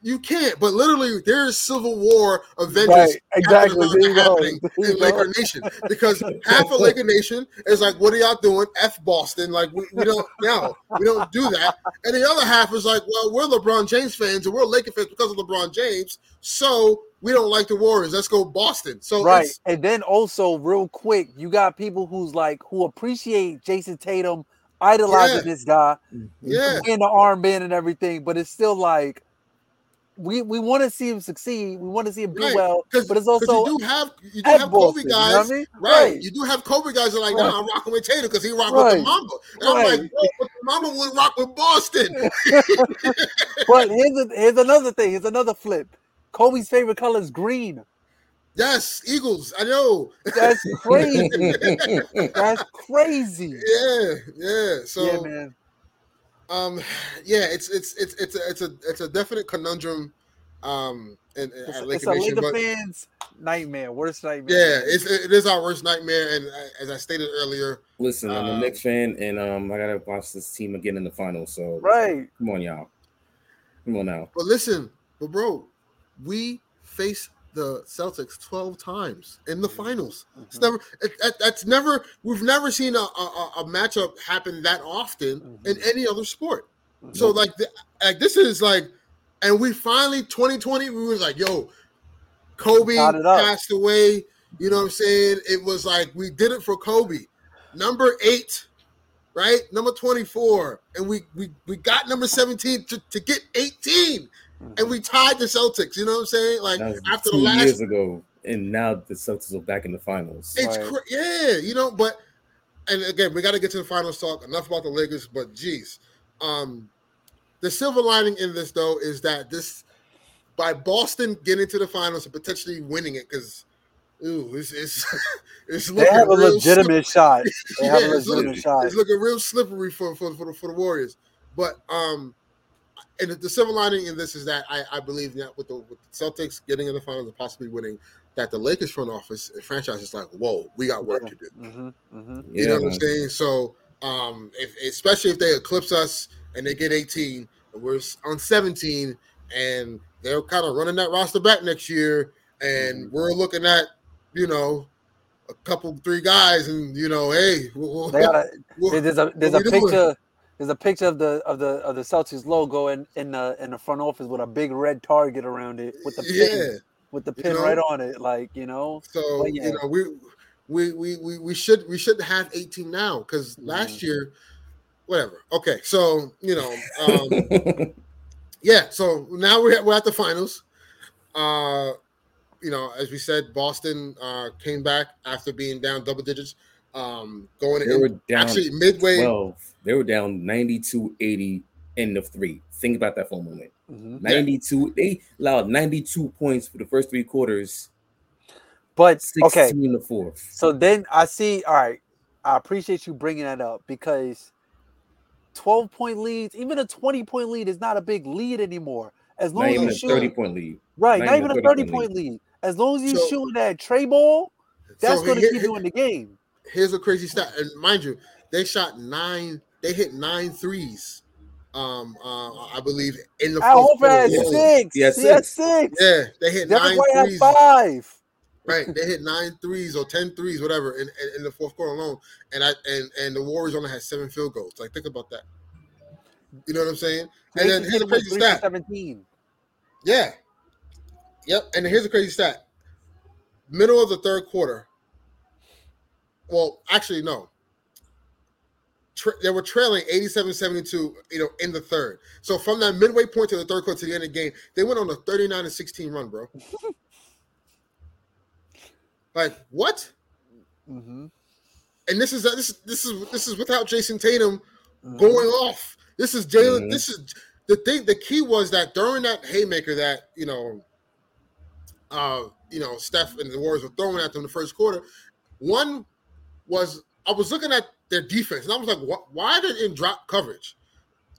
A: You can't, but literally there is civil war Avengers
C: Right, exactly.
A: happening,
C: There you go. There you
A: in
C: go.
A: Laker Nation because half of Laker Nation is like, "What are y'all doing? F Boston!" Like we, we don't no, we don't do that. And the other half is like, "Well, we're LeBron James fans and we're Laker fans because of LeBron James, so we don't like the Warriors. Let's go Boston." So
C: right.
A: it's,
C: And then also, real quick, you got people who's like who appreciate Jayson Tatum, idolizing
A: Yeah.
C: this guy, mm-hmm.
A: yeah,
C: wearing the armband and everything, but it's still like we we want to see him succeed. We want to see him do
A: Right.
C: well, but it's also
A: you do have you do have
C: Boston.
A: Kobe
C: You know
A: guys.
C: I mean?
A: Right. You do have Kobe guys that are like,
C: Right.
A: nah, I'm rocking with Tatum because he rock with
C: Right.
A: the Mamba. And I'm like, the Mamba would rock with Boston.
C: But here's a, here's another thing. Here's another flip. Kobe's favorite color is green.
A: yes, Eagles. I know.
C: That's crazy. That's crazy.
A: Yeah, yeah. So
C: yeah, man.
A: Um yeah, it's it's it's it's a it's a it's a definite conundrum um in, in
C: It's,
A: at
C: it's
A: Laker
C: a
A: Nation,
C: Laker
A: but
C: fans nightmare. Worst nightmare.
A: yeah, it's it is our worst nightmare and uh, as I stated earlier,
B: Listen, I'm a
A: Um,
B: Knicks fan, and um, I gotta watch this team again in the finals. So
C: Right.
B: come on, y'all. Come on now.
A: but listen, but bro, we faced the Celtics 12 times in the finals. It's
C: Mhm.
A: never it, that, that's never we've never seen a, a, a matchup happen that often in
C: Mhm.
A: any other sport.
C: Mhm.
A: So like the, like this is like and we finally 2020 we was like yo Kobe
C: it
A: passed away, you know what I'm saying? It was like we did it for Kobe. Number 8 right? Number 24 and we we we got number 17 to, to get 18 and we tied the Celtics, you know what I'm saying? Like after
B: two
A: the last
B: years ago, and now the Celtics are back in the finals.
A: It's
C: Right.
A: cra- yeah, you know, but and again, we got to get to the finals talk. Enough about the Lakers, but geez, um, the silver lining in this though is that this by Boston getting to the finals and potentially winning it because. Ooh, it's it's, it's
C: They
A: looking
C: have a
A: real
C: legitimate shot. They have a
A: Yeah, it's
C: legitimate
A: looking-
C: shot.
A: it's looking real slippery for for, for, the, for the Warriors. But um, and the silver lining in this is that I, I believe that with the with the Celtics getting in the finals and possibly winning, that the Lakers front office and franchise is like, whoa, we got work to do.
C: hmm hmm
A: You know what I'm saying? So um, if especially if they eclipse us and they get 18, and we're on 17, and they're kind of running that roster back next year, and
C: Mhm.
A: we're looking at you know a couple three guys, and you know, hey, we'll,
C: got a
A: we'll-
C: there's a there's a
A: we doing?
C: Picture there's a picture of the of the of the Celtics logo in in the in the front office with a big red target around it with the pin
A: yeah.
C: with the
A: you
C: pin
A: know?
C: right on it like you know
A: So
C: yeah.
A: you know, we we we we, we should we should have 18 now because last year, whatever. Okay, so you know, um, yeah. So now we're at, we're at the finals. Uh, you know, as we said, Boston uh, came back after being down double digits. Um, going
B: they
A: in,
B: were down
A: actually midway.
B: 12. They were down 92 80 end of three. Think about that for a moment.
C: Mhm.
B: 92. They allowed 92 points for the first three quarters,
C: but
B: 16
C: okay
B: in the fourth.
C: so then I see all right I appreciate you bringing that up because 12 point leads even a 20 point lead is not a big lead anymore as long
B: Not
C: as
B: even
C: you
B: a
C: shoot
B: 30 point lead.
C: right
B: not
C: not
B: even
C: even
B: a
C: a 30
B: 30
C: point lead as long as you
A: So-
C: shooting that tray ball that's
A: so
C: going to keep you in the game
A: here's a crazy stat, and mind you, they shot nine. They hit nine threes. Um, uh, I believe in the
C: I
A: fourth quarter
C: had
A: alone.
C: six.
B: He had
C: He had
B: six.
C: six.
A: Yeah, they hit
C: Devin
A: nine
C: White had
A: threes.
C: five.
A: Right, they hit nine threes or ten threes, whatever, in, in, in the fourth quarter alone, and I and and the Warriors only had seven field goals. Like, think about that. You know what I'm saying? And then here's a crazy stat.
C: 17.
A: Yeah. Yep. And here's a crazy stat. Middle of the third quarter. Well, actually, no. Tra- they were trailing 87-72, you know, in the third. So from that midway point to the third quarter to the end of the game, they went on a 39 and 16 run, bro. like what?
C: Mm-hmm.
A: And this is this this is this is without Jayson Tatum
C: Mm-hmm.
A: going off. This is Jaylen.
B: Mhm.
A: This is the thing. The key was that during that haymaker that you know, uh, you know, Steph and the Warriors were throwing at them in the first quarter. One was I was looking at their defense and I was like, wh- why did it drop coverage?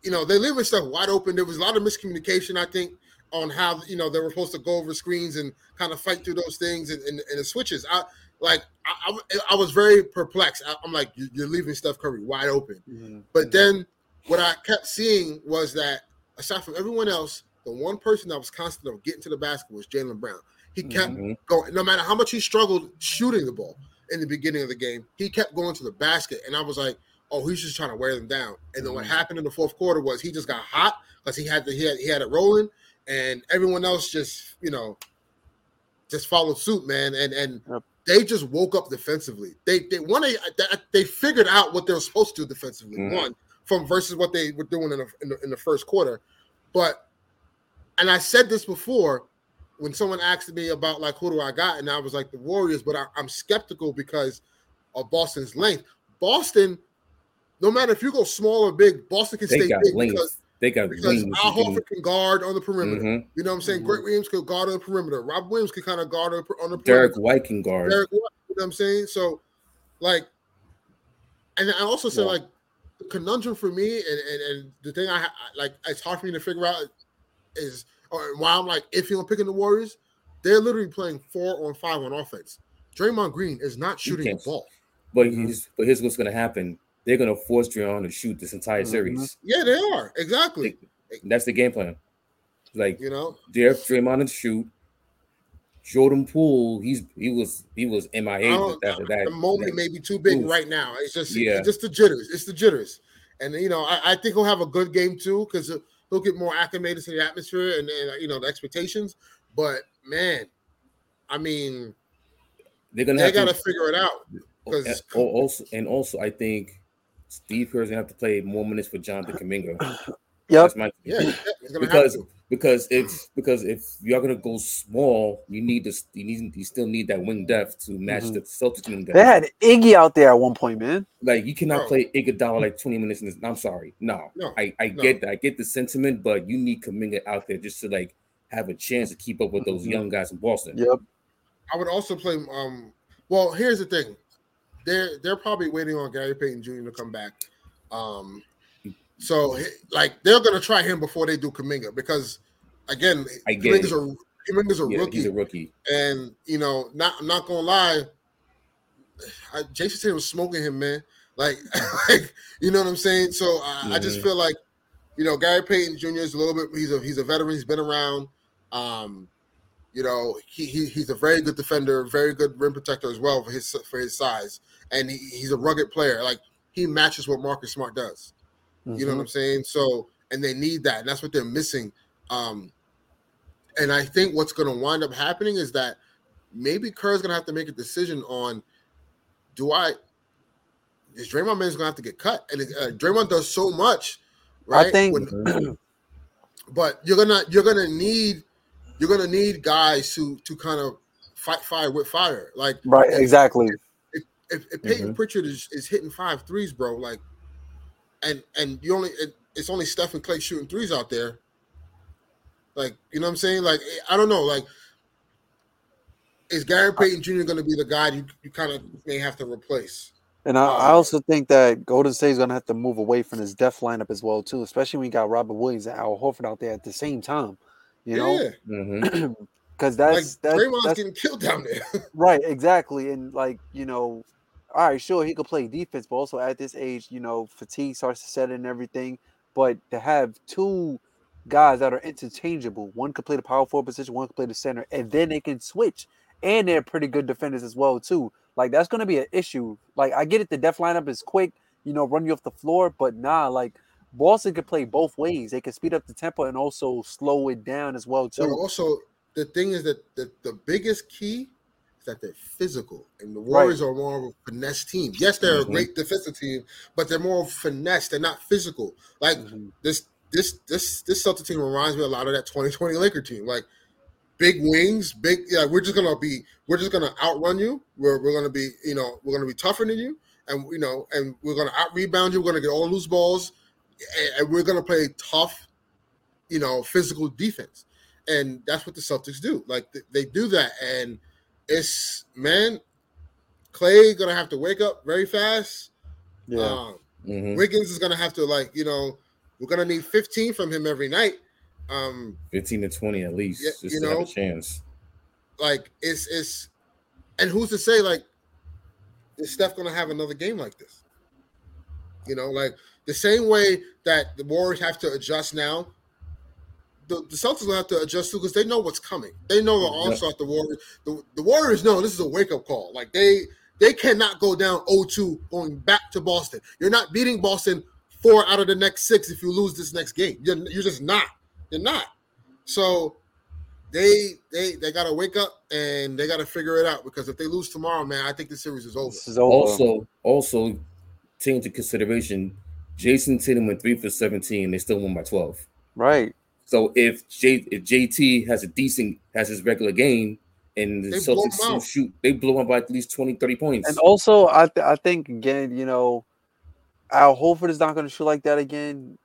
A: You know, they leaving stuff wide open. There was a lot of miscommunication, I think, on how you know they were supposed to go over screens and kind of fight through those things and, and, and the switches. I like I, I, I was very perplexed. I, I'm like, "You- you're leaving Steph Curry wide open.
C: Mm-hmm.
A: But then what I kept seeing was that aside from everyone else, the one person that was constant of getting to the basket was Jaylen Brown. He kept
B: Mhm.
A: going, no matter how much he struggled shooting the ball in the beginning of the game, he kept going to the basket. And I was like, oh, he's just trying to wear them down. And then what
C: Mhm.
A: happened in the fourth quarter was he just got hot because he had the he had he had it rolling, and everyone else just you know just followed suit, man. And and
C: Yep.
A: they just woke up defensively. They they one they, they figured out what they were supposed to do defensively.
B: Mhm.
A: One from versus what they were doing in the, in the in the first quarter, but and I said this before when someone asked me about like who do I got, and I was like the Warriors, but I, I'm skeptical because of Boston's length. Boston, no matter if you go small or big, Boston can
B: They
A: stay
B: got
A: big
B: length.
A: because
B: They got
A: because. Al Horford can guard on the perimeter.
B: Mhm.
A: You know what I'm saying?
C: Mhm.
A: Greg Williams could guard on the perimeter. Rob Williams could kind of guard on the- perimeter. Derrick.
B: White can guard.
A: Derrick White, you know what I'm saying? So, like, and I also said
C: Yeah.
A: like the conundrum for me, and, and and the thing I like, it's hard for me to figure out is, or why I'm like iffy on picking the Warriors. They're literally playing four on five on offense. Draymond Green is not shooting the ball.
B: But here's but here's what's gonna happen. They're gonna force Draymond to shoot this entire
C: Mhm.
B: series.
A: Yeah, they are exactly.
B: That's the game plan. Like
A: You know,
B: Dare Draymond to shoot. Jordan Poole, he's he was he was MIA
A: I don't-
B: after that.
A: the moment
B: that-
A: may be too big
B: Oof.
A: right now. It's just
B: Yeah.
A: it's just the jitters. It's the jitters. And you know, I, I think he'll have a good game too because he'll, he'll get more acclimated to the atmosphere and, and uh, you know the expectations. But man, I mean,
B: they're gonna
A: they
B: have
A: got to
B: to
A: figure it out.
B: Oh, and
A: 'cause-
B: al- also and also I think Steve Kerr's gonna have to play more minutes for Jonathan Kuminga.
C: Yep.
B: That's my
A: Yeah, yeah,
B: because
A: have to.
B: Because if because if you're gonna go small, you need to you need you still need that wing depth to match
C: Mhm.
B: the Celtics wing depth.
C: They had Iggy out there at one point, man.
B: Like you cannot
A: Bro.
B: play Iguodala like 20 minutes in this. I'm sorry. No.
A: No,
B: I, I
A: no.
B: get that. I get the sentiment, but you need Kuminga out there just to like have a chance to keep up with those
C: Mhm.
B: young guys in Boston.
C: Yep.
A: I would also play. Um, well, here's the thing: they're they're probably waiting on Gary Payton Jr. to come back. Um, so like they're gonna try him before they do Kuminga because again,
B: I get
A: Kuminga's a Kuminga's a
B: Yeah,
A: rookie,
B: he's a rookie.
A: and you know, not I'm not gonna lie, I, Jayson Tatum was smoking him, man. Like, like you know what I'm saying. So I, I just feel like, you know, Gary Payton Jr. is a little bit. He's a he's a veteran. He's been around. Um, you know, he, he he's a very good defender, very good rim protector as well for his for his size, and he, he's a rugged player. Like he matches what Marcus Smart does. You know what I'm saying? So, and they need that, and that's what they're missing. Um, and I think what's going to wind up happening is that maybe Kerr's going to have to make a decision on: Do I? Is Draymond Man's going to have to get cut? And uh, Draymond does so much, right?
C: I think
A: When- but you're gonna you're gonna need you're gonna need guys to to kind of fight fire with fire. Like
C: right,
A: if-
C: exactly.
A: if, if Payton
B: Mhm.
A: Pritchard is, is hitting five threes, bro, like, and and you only it, it's only Steph and Clay shooting threes out there. Like, you know what I'm saying? Like, I don't know. Like, is Gary Payton Jr. going to be the guy you, you kind of may have to replace?
C: And I, I
A: Um,
C: also think that Golden State is going to have to move away from his death lineup as well too, especially when you got Robert Williams and Al Horford out there at the same time. You know,
A: yeah,
B: Mhm.
C: because
A: like
C: that's that's,
A: Draymond's
C: that's
A: getting killed down there.
C: right, exactly. And like you know, all right, sure he could play defense, but also at this age, you know, fatigue starts to set in and everything. But to have two guys that are interchangeable, one could play the power forward position, one could play the center, and then they can switch, and they're pretty good defenders as well too. Like that's going to be an issue. Like I get it, the death lineup is quick, you know, run you off the floor, but nah, like Boston could play both ways. They can speed up the tempo and also slow it down as well too.
A: also, the thing is that the, the biggest key is that they're physical, and the Warriors are more of a finesse team. Yes, they're
B: Mhm.
A: a great defensive team, but they're more finesse. They're not physical. Like
C: Mhm.
A: this this this this Celtic team reminds me a lot of that 2020 Laker team. Like big wings, big yeah, we're just gonna be we're just gonna outrun you. We're we're gonna be, you know, we're gonna be tougher than you, and you know, and we're gonna out rebound you, we're gonna get all loose balls, and, and we're gonna play tough, you know, physical defense. And that's what the Celtics do. Like th- they do that, and it's man, Clay gonna have to wake up very fast.
C: Yeah.
A: Um,
B: Mhm.
A: Wiggins is gonna have to like, you know, we're gonna need 15 from him every night. Um,
B: 15 to 20 at least,
A: Yeah,
B: just
A: you know,
B: a chance.
A: like it's it's and who's to say like is Steph gonna have another game like this? You know, like the same way that the Warriors have to adjust now, the, the Celtics will have to adjust too because they know what's coming. They know the
B: Yeah.
A: onslaught the Warriors the, the Warriors know this is a wake-up call. Like they they cannot go down 0-2 going back to Boston. You're not beating Boston four out of the next six if you lose this next game. You're, you're just not. You're not. So they they they gotta wake up and they gotta figure it out because if they lose tomorrow, man, I think the series is over.
C: This is over.
B: Also, also take into consideration, Jayson Tatum went three for 17. They still won by 12.
C: right.
B: So if J if JT has a decent has his regular game and the
A: They
B: Celtics
A: him
B: still shoot, they blow him by at least 20, 30 points.
C: And also, I th- I think again, you know, Al Horford is not going to shoot like that again.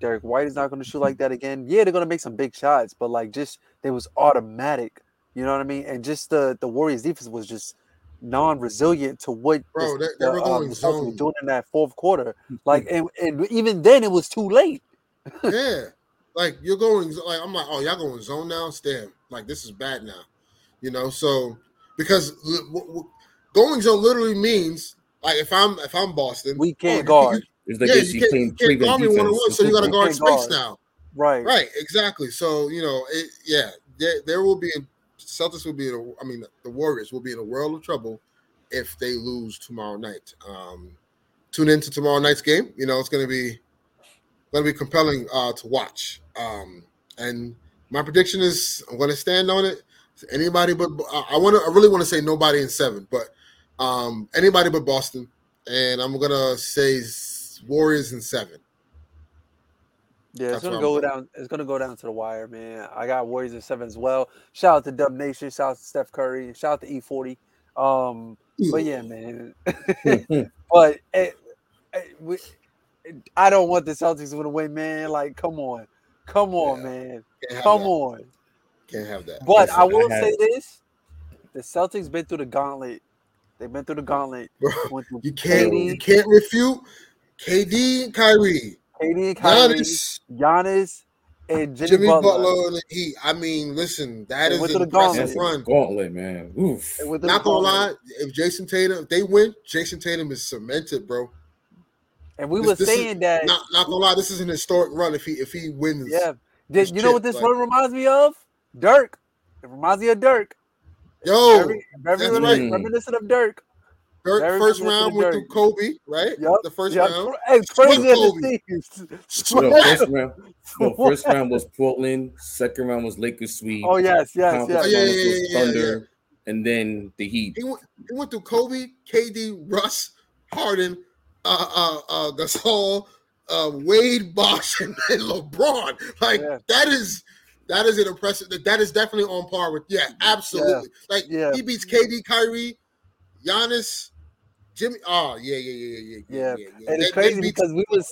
C: Derrick White is not going to shoot like that again. Yeah, they're going to make some big shots, but like just they was automatic. You know what I mean? And just the the Warriors defense was just non-resilient to what
A: Bro,
C: this-
A: they- they were
C: the,
A: going um,
C: the Celtics were
A: zone.
C: doing in that fourth quarter. Like, and, and even then, it was too late.
A: yeah. Like you're going like I'm like, oh, y'all going zone now? Damn, like this is bad now. You know, so because w- w- going zone literally means like if I'm if I'm Boston,
C: We
A: oh,
C: can't
A: you-
C: guard.
B: it's
A: You, yeah, you can't, you can't guard me one on one, so you got to guard space
C: guard.
A: now.
C: Right.
A: Right, exactly. So you know, it, yeah, there, there will be. Celtics will be in. A, I mean, the Warriors will be in a world of trouble if they lose tomorrow night. Um, tune into tomorrow night's game. You know, it's going to be going to be compelling uh, to watch. Um, and my prediction is I'm going to stand on it. Anybody but I want to. I really want to say nobody in seven, but um, anybody but Boston. And I'm going to say Warriors in seven.
C: Yeah, it's gonna go down. It's gonna go down to the wire, man. I got Warriors in seven as well. Shout out to Dub Nation. Shout out to Steph Curry. Shout out to E40. Um, but yeah, man. but it, eh, it, eh, we, I don't want the Celtics to win, away, man. Like, come on, come on, yeah. man, come
A: that.
C: on.
A: Can't have that.
C: But Listen, I will I say this: the Celtics been through the gauntlet. They've been through the gauntlet.
A: Bro, you can't, KD. you can't refute KD and Kyrie.
C: KD and Kyrie, Giannis, Giannis and Jimmy, Jimmy Butler. Butler and the
A: Heat. I mean, listen, that is an impressive run.
B: Gauntlet, man. Oof.
A: Not gonna lie, if Jayson Tatum, if they win, Jayson Tatum is cemented, bro.
C: And we this, were this saying that
A: not, not gonna lie, this is an historic run if he if he wins.
C: Yeah. Did, you chip, know what this like, run reminds me of? Dirk. It reminds me of Dirk.
A: Yo,
C: very, very reminiscent of Dirk.
A: Dirk Very first round went through Kobe, right?
C: Yep.
A: The first
C: yep.
A: round.
C: Hey, crazy
B: no, first round. No, first round was Portland. Second round was Lakers sweep.
C: Oh yes, yes, yes.
A: Oh, yeah, yeah, yeah, yeah, Thunder,
B: yeah. and then the Heat.
A: He went, he went through Kobe, KD, Russ, Harden, uh, uh, uh, Gasol, uh, Wade, Bosh, and, and LeBron. Like yeah. that is that is an impressive. That is definitely on par with. Yeah, absolutely. Yeah. Like yeah. he beats KD, Kyrie, Giannis, Jimmy. Oh yeah, yeah, yeah, yeah,
C: yeah. yeah. yeah. And it's they, crazy they because we was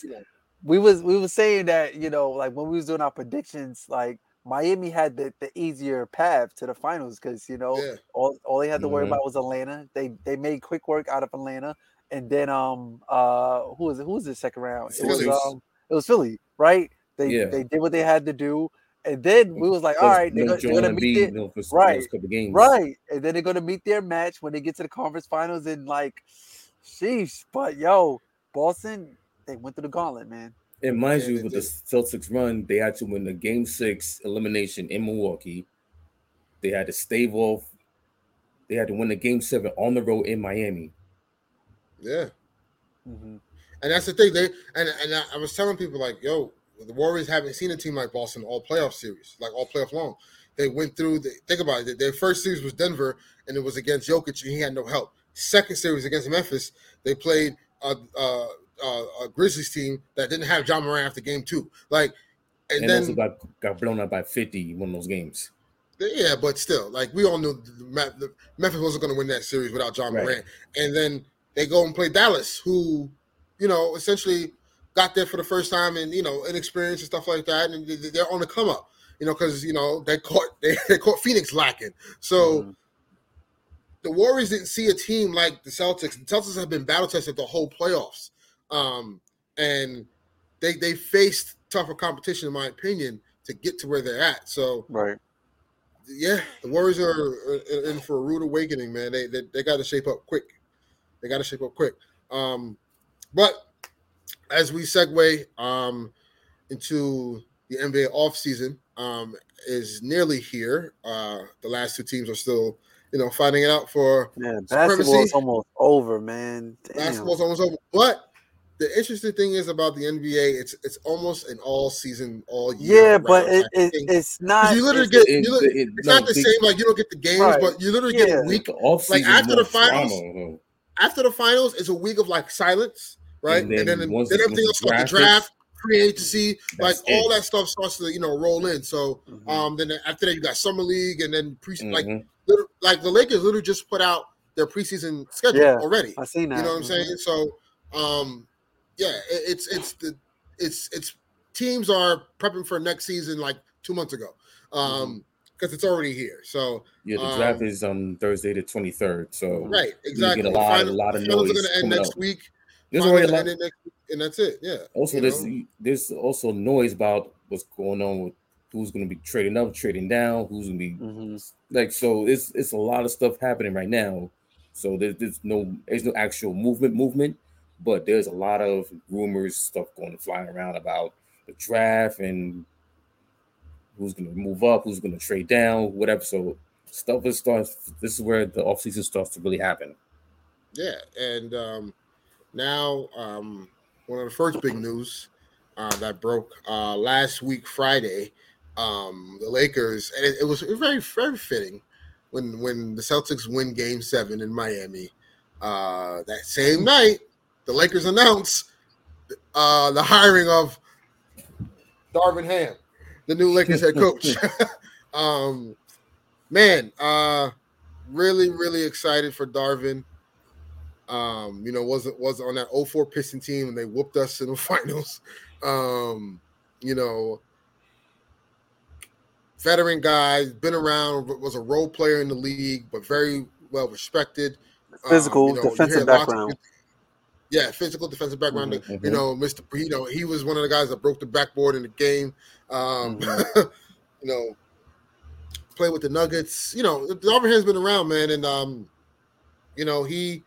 C: we was we was saying that you know like when we was doing our predictions like Miami had the, the easier path to the finals because you know yeah. all, all they had to worry mm-hmm. about was Atlanta. They they made quick work out of Atlanta, and then um uh who was it? Who was the second round? It was um it was Philly, right? They yeah. they did what they had to do. And then we was like, all right, they're, no they're gonna meet their, right, right, and then they're gonna meet their match when they get to the conference finals and like, sheesh. But yo, Boston, they went through the gauntlet, man.
B: And mind yeah, you, with did. the Celtics run, they had to win the Game Six elimination in Milwaukee. They had to stave off. They had to win the Game Seven on the road in Miami.
A: Yeah, mm-hmm. and that's the thing. They and and I was telling people like, yo, the Warriors haven't seen a team like Boston all playoff series, like all playoff long. They went through. The, think about it. Their first series was Denver, and it was against Jokic, and he had no help. Second series against Memphis, they played a, a, a, a Grizzlies team that didn't have Ja Morant after game two. Like, and, and then also
B: got, got blown out by fifty one of those games.
A: Yeah, but still, like we all knew the, Memphis wasn't going to win that series without John. Right. And then they go and play Dallas, who, you know, essentially got there for the first time and you know inexperience and stuff like that, and they're on the come up. You know, because you know they caught they, they, caught Phoenix lacking. So mm-hmm. the Warriors didn't see a team like the Celtics. The Celtics have been battle tested the whole playoffs, um, and they they faced tougher competition, in my opinion, to get to where they're at. So
C: right.
A: Yeah, the Warriors are in for a rude awakening, man. They they, they got to shape up quick. They got to shape up quick. Um, but as we segue um, into the NBA offseason um, is nearly here. Uh, the last two teams are still, you know, finding it out for
C: man, basketball is almost over, man.
A: Damn. Basketball's almost over. But the interesting thing is about the NBA, it's it's almost an all season, all year.
C: Yeah, but it, it, it's not.
A: You literally get. You literally, it, it's no, not the, same. Like you don't get the games, right. but you literally yeah. get a week. Off like after the finals, drama, after the finals, it's a week of like silence right? And then, and then, then everything else starts the draft, free agency, like it. all that stuff starts to you know roll in. So mm-hmm. um, then after that you got summer league, and then pre mm-hmm. like like the Lakers literally just put out their preseason schedule yeah, already.
C: I seen that.
A: You know what I'm mm-hmm. saying? So um, yeah, it, it's it's the it's it's teams are prepping for next season like two months ago. Um, because it's already here. So
B: yeah, the draft um, is on Thursday the twenty third. So
A: right, exactly.
B: Get a lot, final, a lot of noise.
A: are going to end next
B: up.
A: week. There's already a lot, and that's it. Yeah.
B: Also, there's know? there's also noise about what's going on with who's going to be trading up, trading down, who's going to be mm-hmm. like. So it's it's a lot of stuff happening right now. So there's, there's no there's no actual movement movement, but there's a lot of rumors stuff going flying around about the draft and who's going to move up, who's going to trade down, whatever. So stuff is starts. This is where the offseason starts to really happen.
A: Yeah, and um, now um, one of the first big news uh, that broke uh, last week Friday, um, the Lakers, and it, it was very very fitting when when the Celtics win Game Seven in Miami. Uh, that same night, the Lakers announced uh, the hiring of Darvin Ham, the new Lakers head coach. um, man, uh, really, really excited for Darvin. Um, you know, wasn't was on that 04 Piston team and they whooped us in the finals. Um, you know, veteran guy, been around, was a role player in the league, but very well respected.
C: Physical, um, you know, defensive background. Of,
A: yeah, physical defensive background. Mm-hmm. You know, Mr. You know, he was one of the guys that broke the backboard in the game. Um, mm-hmm. you know, play with the Nuggets. You know, Darvin has been around, man, and um, you know he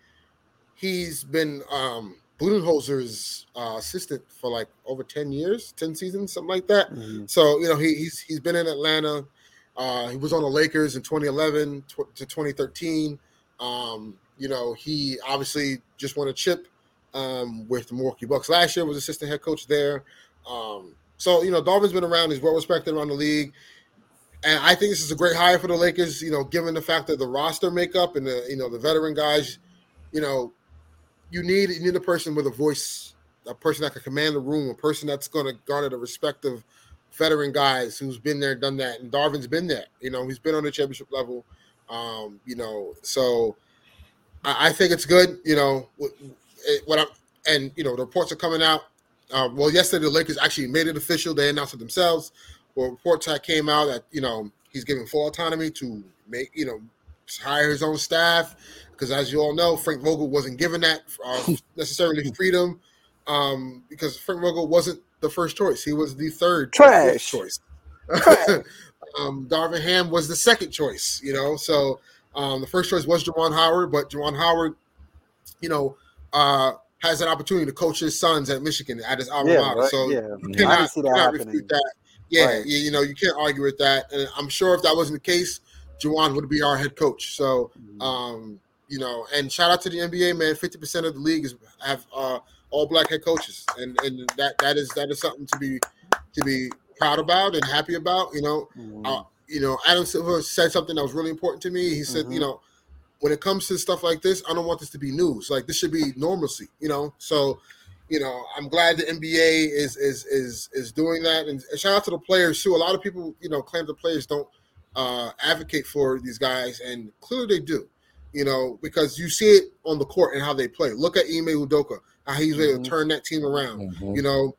A: he's been um Budenholzer's uh, assistant for like over ten years, ten seasons, something like that. Mm-hmm. So you know he, he's he's been in Atlanta. Uh, he was on the Lakers in 2011 tw- to 2013. Um, you know he obviously just won a chip um, with the Milwaukee Bucks last year. Was assistant head coach there. Um, so you know Darvin's been around. He's well respected around the league. And I think this is a great hire for the Lakers, you know, given the fact that the roster makeup and the you know the veteran guys, you know, you need you need a person with a voice, a person that can command the room, a person that's going to garner the respect of veteran guys who's been there, and done that. And Darvin's been there, you know, he's been on the championship level, um, you know. So I, I think it's good, you know. What I'm and you know the reports are coming out. Uh, well, yesterday the Lakers actually made it official. They announced it themselves well, reports that came out that you know he's giving full autonomy to make you know hire his own staff because as you all know, Frank Vogel wasn't given that uh, necessarily freedom um, because Frank Vogel wasn't the first choice; he was the third
C: Trash.
A: choice. um, Darvin Ham was the second choice. You know, so um, the first choice was Juwan Howard, but Juwan Howard, you know. Uh, has an opportunity to coach his sons at Michigan at his alma
C: yeah,
A: mater.
C: Right,
A: so
C: yeah.
A: you cannot, cannot refute that. Yeah, right. you, you, know, you can't argue with that. And I'm sure if that wasn't the case, Juwan would be our head coach. So, mm-hmm. um, you know, and shout out to the NBA, man. Fifty percent of the league is have uh, all black head coaches, and and that that is that is something to be to be proud about and happy about. You know, mm-hmm. uh, you know, Adam Silver said something that was really important to me. He said, mm-hmm. you know, when it comes to stuff like this, I don't want this to be news. Like this should be normalcy. You know, so you know, I'm glad the NBA is is is is doing that, and shout out to the players too. A lot of people, you know, claim the players don't uh, advocate for these guys, and clearly they do. You know, because you see it on the court and how they play. Look at Ime Udoka, how he's mm-hmm. able to mm-hmm. turn that team around. Mm-hmm. You know,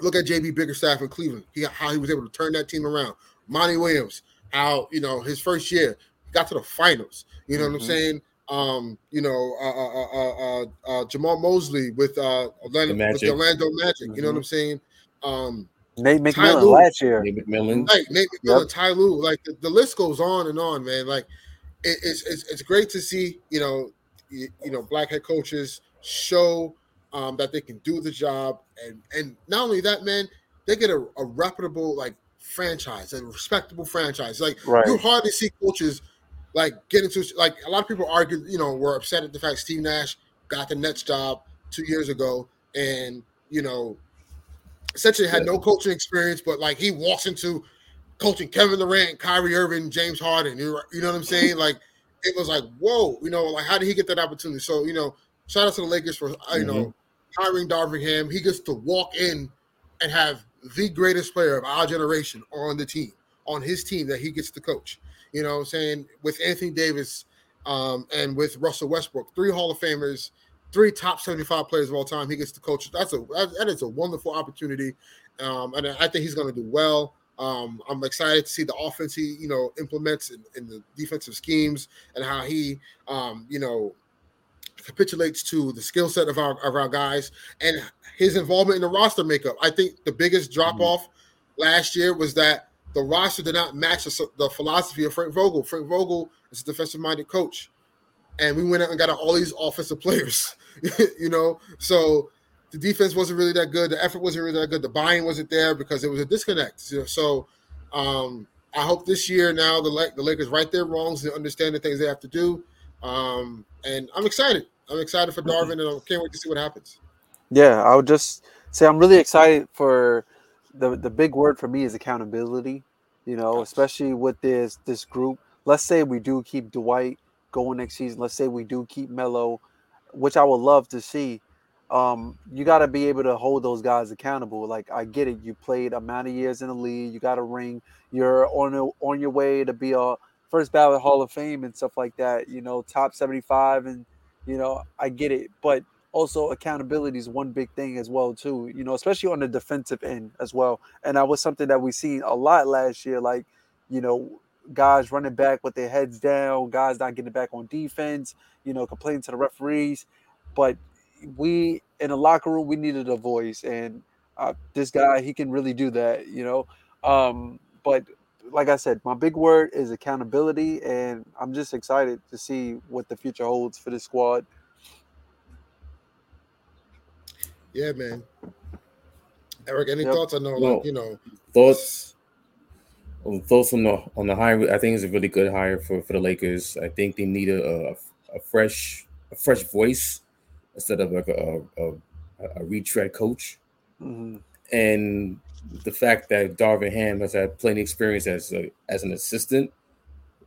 A: look at JB Bickerstaff in Cleveland, he, how he was able to turn that team around. Monty Williams, how you know his first year got to the finals. You know mm-hmm. what I'm mm-hmm. saying? um, you know, uh, uh, uh, uh, Jamahl Mosley with uh, Orlando, the with the Orlando Magic. Mm-hmm. You know what I'm saying? Um,
C: Nate McMillan last year.
B: Nate McMillan,
A: right? Nate McMillan, yep. Ty Lue. Like the, the, list goes on and on, man. Like it, it's, it's it's great to see. You know, you, you know, black head coaches show um, that they can do the job, and and not only that, man, they get a, a reputable like franchise, a respectable franchise. Like right. you hardly see coaches like get into like a lot of people argue, you know, were upset at the fact Steve Nash got the Nets job two years ago, and you know, essentially had no coaching experience, but like he walks into coaching Kevin Durant, Kyrie Irving, James Harden. You know what I'm saying? like it was like, whoa, you know, like how did he get that opportunity? So you know, shout out to the Lakers for you know mm-hmm. hiring Darvin Ham. He gets to walk in and have the greatest player of our generation on the team, on his team that he gets to coach. You know what I'm saying? With Anthony Davis um, and with Russell Westbrook, three Hall of Famers, three top 75 players of all time. He gets to coach. That's a that is a wonderful opportunity. Um, and I think he's going to do well. Um, I'm excited to see the offense he, you know, implements in, in the defensive schemes and how he, um, you know, capitulates to the skill set of our of our guys and his involvement in the roster makeup. I think the biggest drop off mm-hmm. last year was that the roster did not match the, the philosophy of Frank Vogel. Frank Vogel is a defensive minded coach, and we went out and got all these offensive players. you know, so the defense wasn't really that good. The effort wasn't really that good. The buying wasn't there because there was a disconnect. So, Um, I hope this year now the the Lakers right their wrongs and understand the things they have to do. Um, and I'm excited. I'm excited for Darvin, and I can't wait to see what happens.
C: Yeah, I would just say I'm really excited for the the big word for me is accountability. You know, especially with this this group. Let's say we do keep Dwight going next season. Let's say we do keep Melo, which I would love to see. Um, you got to be able to hold those guys accountable. Like I get it, you played a amount of years in the league, you got a ring, you're on a, on your way to be a first ballot Hall of Fame and stuff like that. You know, top seventy five, and you know I get it, but also accountability is one big thing as well too. You know, especially on the defensive end as well, and that was something that we seen a lot last year. Like, you know, guys running back with their heads down, guys not getting back on defense, you know, complaining to the referees. But we in the locker room, we needed a voice, and uh, this guy he can really do that, you know. Um, but like I said, my big word is accountability, and I'm just excited to see what the future holds for this squad.
A: Yeah, man. Eric, any yep. thoughts? I know, like, you know,
B: thoughts thoughts on the on the hire. I think it's a really good hire for, for the Lakers. I think they need a, a, a fresh a fresh voice instead of like a a, a retread coach. Mm-hmm. And the fact that Darvin Ham has had plenty experience as a, as an assistant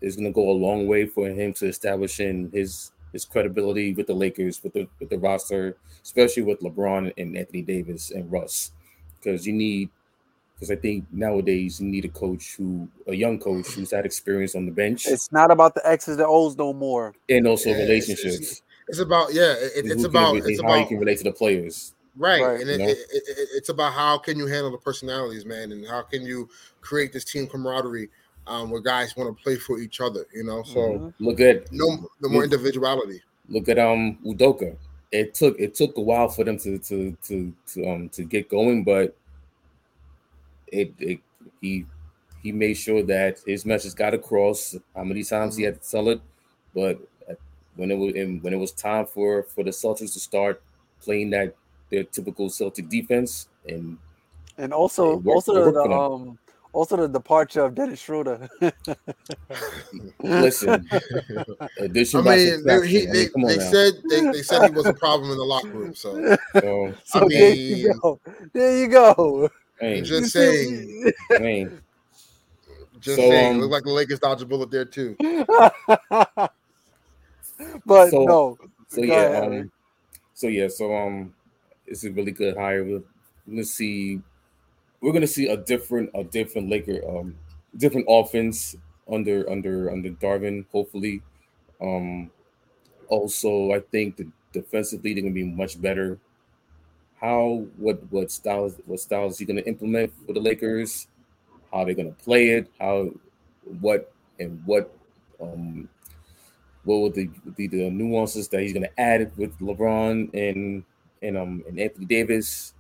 B: is going to go a long way for him to establishing his his credibility with the Lakers, with the with the roster, especially with LeBron and Anthony Davis and Russ, because you need because I think nowadays you need a coach who, a young coach who's had experience on the bench.
C: It's not about the X's and O's no more,
B: and also yeah, relationships.
A: It's, it's, it's, about yeah, it, it's about it's
B: how
A: about,
B: you can relate to the players.
A: Right, right. and it, it, it's about how can you handle the personalities, man, and how can you create this team camaraderie um, where guys want to play for each other. You know, so
B: mm-hmm. look at
A: no the more look, individuality.
B: Look at um Udoka. It took it took a while for them to to to to um to get going, but it, it he he made sure that his message got across. How many times he had to tell it, but when it was when it was time for for the Celtics to start playing that their typical Celtic defense and
C: and also also the um also the departure of Dennis Schroeder.
B: Listen,
A: addition I mean, they, he, they, I mean, they said they, they said he was a problem in the locker room. So, so,
C: so I mean, there you go. There you go.
A: Hey, just saying.
B: Hey.
A: Just so, saying. Um, Look like the Lakers dodged a bullet there too.
C: but so, no.
B: So yeah. Ahead, um, so yeah. So um, it's a really good hire. We're gonna see. We're gonna see a different, a different Laker, um, different offense under under under Darvin. Hopefully, um, also I think the defensively they're gonna be much better. How what what styles what styles he to implement for the Lakers, how they're to play it, how what and what um what would the the, the nuances that he's to add with LeBron and and um and Anthony Davis,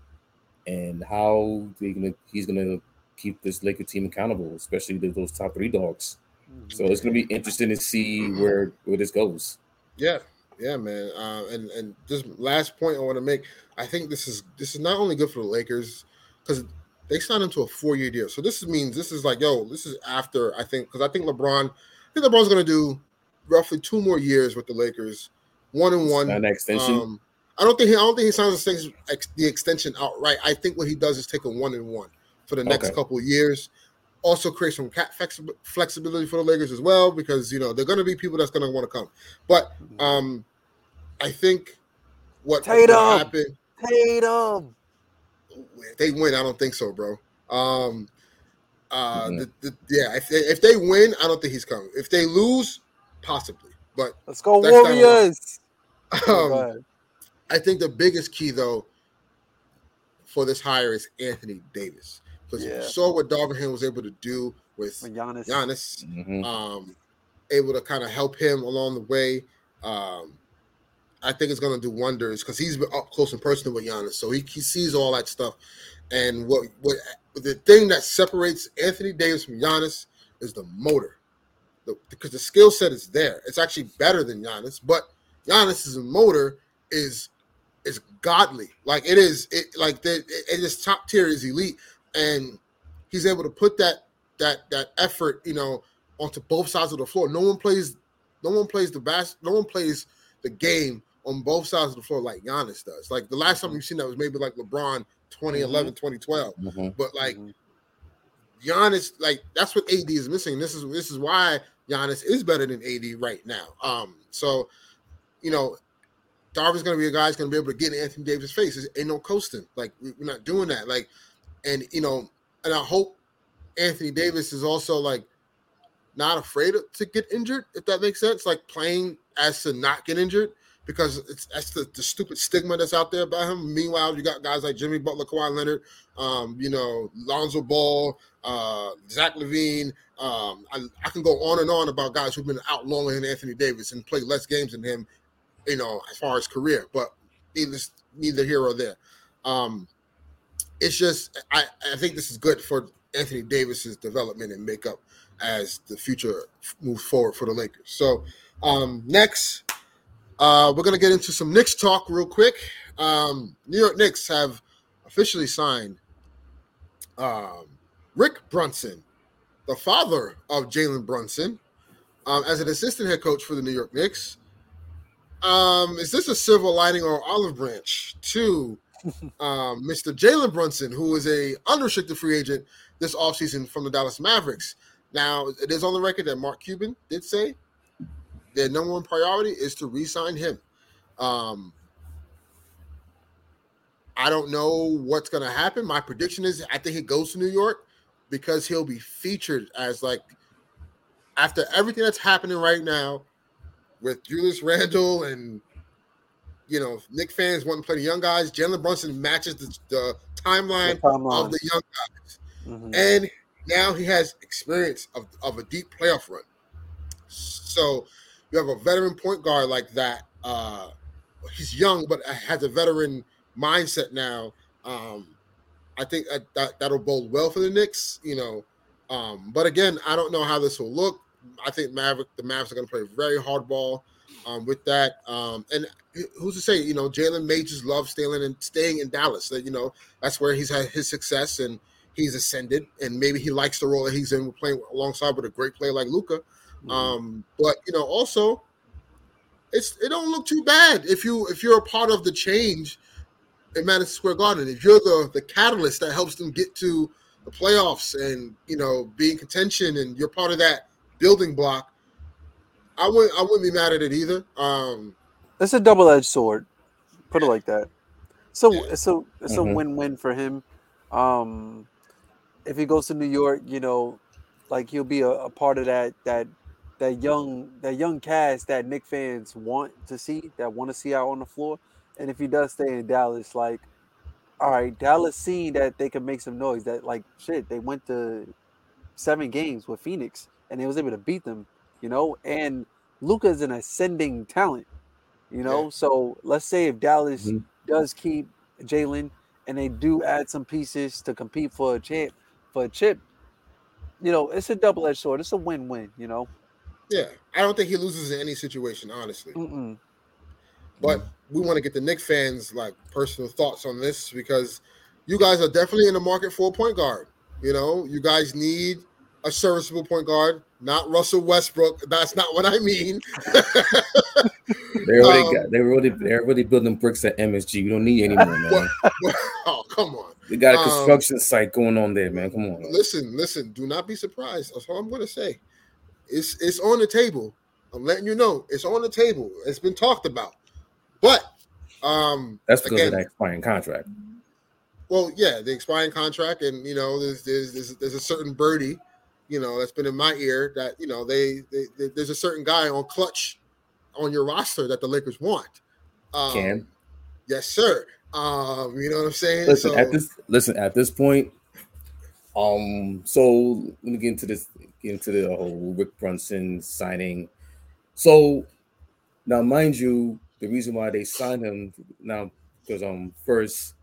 B: and how they gonna he's going to keep this Laker team accountable, especially those top three dogs. Mm-hmm. So it's going to be interesting to see where where this goes.
A: Yeah, yeah, man. Uh, and and just last point I want to make, I think this is this is not only good for the Lakers because they signed him to a four year deal. So this means this is like, yo, this is after I think because I think LeBron, I think LeBron's going to do roughly two more years with the Lakers, one and one.
B: An extension. Um,
A: I don't think he. I don't think he signs the extension outright. I think what he does is take a one and one for the next okay. couple of years. Also create some flexibility for the Lakers as well because you know they're going to be people that's going to want to come. But um, I think what
C: Tatum happen. Tatum.
A: If they win, I don't think so, bro. Um, uh, mm-hmm. the, the, yeah, if they, if they win, I don't think he's coming. If they lose, possibly. But
C: let's go Warriors.
A: Um, I think the biggest key though for this hire is Anthony Davis because yeah. you saw what Darvin was able to do with, with Giannis. Giannis, mm-hmm. um, able to kind of help him along the way. Um, I think it's going to do wonders because he's been up close and personal with Giannis, so he, he sees all that stuff. And what what the thing that separates Anthony Davis from Giannis is the motor, the, because the skill set is there. It's actually better than Giannis, but Giannis's motor is is godly. Like it is, it like the, it is top tier, is elite, and he's able to put that that that effort, you know, onto both sides of the floor. No one plays, no one plays the bas- no one plays the game on both sides of the floor like Giannis does. Like the last time you've seen that was maybe like LeBron 2011, 2012.
B: Mhm.
A: But like
C: Mhm.
A: Giannis, like that's what AD is missing. This is this is why Giannis is better than AD right now. Um, so you know, Darvin's gonna be a guy who's gonna be able to get in Anthony Davis' face. There's ain't no coasting. Like we- we're not doing that. Like, and you know, and I hope Anthony Davis is also like not afraid to get injured, if that makes sense. Like playing as to not get injured because it's that's the, the stupid stigma that's out there about him. Meanwhile, you got guys like Jimmy Butler, Kawhi Leonard, um, you know, Lonzo Ball, uh, Zach LaVine. Um, I, I can go on and on about guys who've been out longer than Anthony Davis and played less games than him, you know, as far as career. But neither neither here or there. Um, it's just I, I think this is good for Anthony Davis's development and makeup as the future moves forward for the Lakers. So um, next, uh, we're gonna get into some Knicks talk real quick. Um, New York Knicks have officially signed um, Rick Brunson, the father of Jalen Brunson, um, as an assistant head coach for the New York Knicks. Um, is this a silver lining or olive branch to um, Mr. Jalen Brunson, who is a unrestricted free agent this offseason from the Dallas Mavericks? Now, it is on the record that Mark Cuban did say their number one priority is to re-sign him. Um, I don't know what's going to happen. My prediction is I think he goes to New York because he'll be featured as like after everything that's happening right now with Julius Randle and you know Knick fans wanting to play the young guys. Jalen Brunson matches the, the timeline
C: The
A: of the young guys,
C: Mhm.
A: and now he has experience of, of a deep playoff run. So you have a veteran point guard like that. Uh, he's young, but has a veteran mindset now. Um, I think that, that that'll bode well for the Knicks. You know, um, but again, I don't know how this will look. I think Maverick, the Mavs are going to play very hard ball um, with that. Um, and who's to say? You know, Jalen may just love staying in staying in Dallas. That you know that's where he's had his success and he's ascended. And maybe he likes the role that he's in, with playing alongside with a great player like Luka.
C: Mhm.
A: Um, but you know, also, it's it don't look too bad if you if you're a part of the change in Madison Square Garden. If you're the the catalyst that helps them get to the playoffs and you know be in contention, and you're part of that building block, I wouldn't I wouldn't be mad at it either. Um,
C: It's a double edged sword. Put it like that. So
A: Yeah.
C: it's a it's a
B: Mhm.
C: win win for him. Um, if he goes to New York, you know, like he'll be a, a part of that that that young that young cast that Knick fans want to see, that want to see out on the floor. And if he does stay in Dallas, like, all right, Dallas seen that they can make some noise. That like shit, they went to seven games with Phoenix and they was able to beat them, you know. And Luka's an ascending talent, you know.
A: Yeah.
C: So let's say if Dallas
B: Mhm.
C: does keep Jalen and they do add some pieces to compete for a champ for a chip, you know, it's a double edged sword. It's a win win, you know.
A: yeah, I don't think he loses in any situation, honestly.
C: Mm-mm.
A: But we want to get the Knick fans like personal thoughts on this because you guys are definitely in the market for a point guard. You know, you guys need a serviceable point guard, not Russell Westbrook. That's not what I mean.
B: They already
A: Um,
B: got. They already. They're already building bricks at MSG. We don't need any more, man.
A: oh, come on.
B: They got a
A: Um,
B: construction site going on there, man. Come on.
A: Listen, listen, do not be surprised. That's all I'm gonna say. It's it's on the table. I'm letting you know it's on the table. It's been talked about. But um
B: That's because
A: again,
B: of that expiring contract.
A: Well, yeah, the expiring contract, and you know, there's there's there's, there's a certain birdie, you know, that's been in my ear that you know they, they, they there's a certain guy on clutch on your roster that the Lakers want. Um,
B: Can
A: yes, sir. Um, you know what I'm saying?
B: listen
A: So-
B: at this. Listen at this point. Um. So let me get into this. Get into the whole Rick Brunson signing. So now, mind you, the reason why they signed him now because um first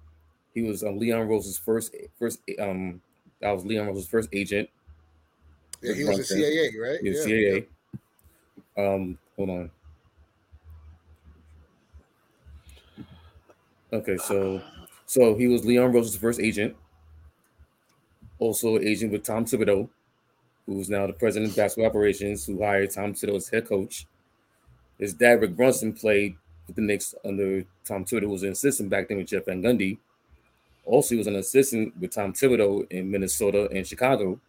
B: he was um Leon Rose's first first um that was Leon Rose's first agent.
A: Yeah, he was
B: Brunson.
A: CAA, right? Yeah.
B: CAA. Um, hold on. Okay, so so he was Leon Rose's first agent, also agent with Tom Thibodeau. who's now the president of basketball operations, who hired Tom Thibodeau as head coach. His dad, Rick Brunson, played with the Knicks under Tom Thibodeau, who was an assistant back then with Jeff Van Gundy. Also, he was an assistant with Tom Thibodeau in Minnesota and Chicago.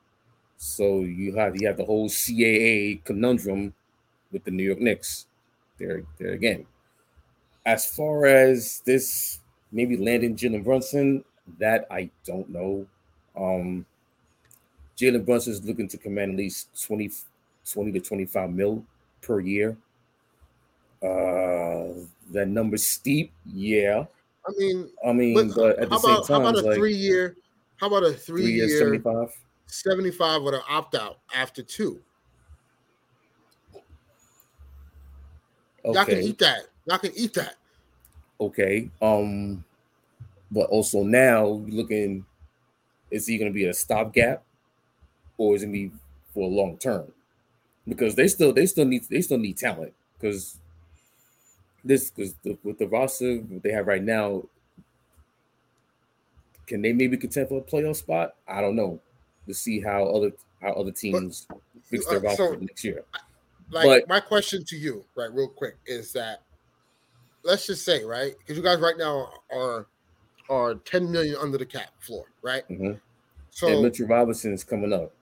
B: So you have you have the whole CAA conundrum with the New York Knicks. There, there again. As far as this maybe landing Jalen Brunson, that I don't know. Um, Jalen Brunson is looking to command at least 20, 20 to 25 mil per year. Uh, that number's steep, yeah.
A: I mean,
B: I mean, but, at the
A: how
B: same
A: about
B: time,
A: how about a
B: like,
A: three year? How about a three,
B: three
A: year
B: 75.
A: 75 with an opt out after two? Y'all can eat that. Y'all can eat that.
B: okay. Um, but also now looking, is he going to be a stopgap, or is it going to be for a long term? Because they still they still need they still need talent because this because the, with the roster they have right now, can they maybe contend for a playoff spot? I don't know. To see how other how other teams fix their
A: uh,
B: roster
A: so-
B: next year.
A: Like
B: But-
A: my question to you, right, real quick, is that let's just say, right, because you guys right now are are 10 million under the cap floor, right?
B: Mhm.
A: So
B: and Mitchell Robinson is coming up.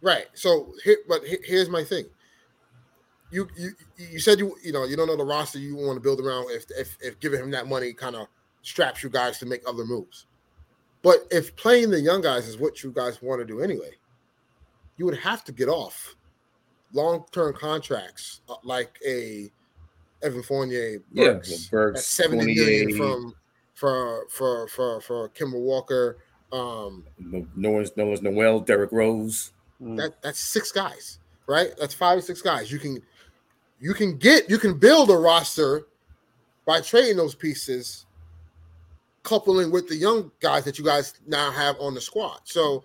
A: Right. So here, but here's my thing. You you you said you you know you don't know the roster you want to build around if if if giving him that money kind of straps you guys to make other moves. But if playing the young guys is what you guys want to do anyway, you would have to get off long term contracts uh, like a Evan Fournier,
B: Yeah,
A: Burks,
B: Burks,
A: 70 million from for for for for Kemba Walker. Um,
B: No, no one's no one's Noel, Derrick Rose.
C: Mm.
A: that that's six guys, right? That's five or six guys. You can you can get you can build a roster by trading those pieces, coupling with the young guys that you guys now have on the squad. So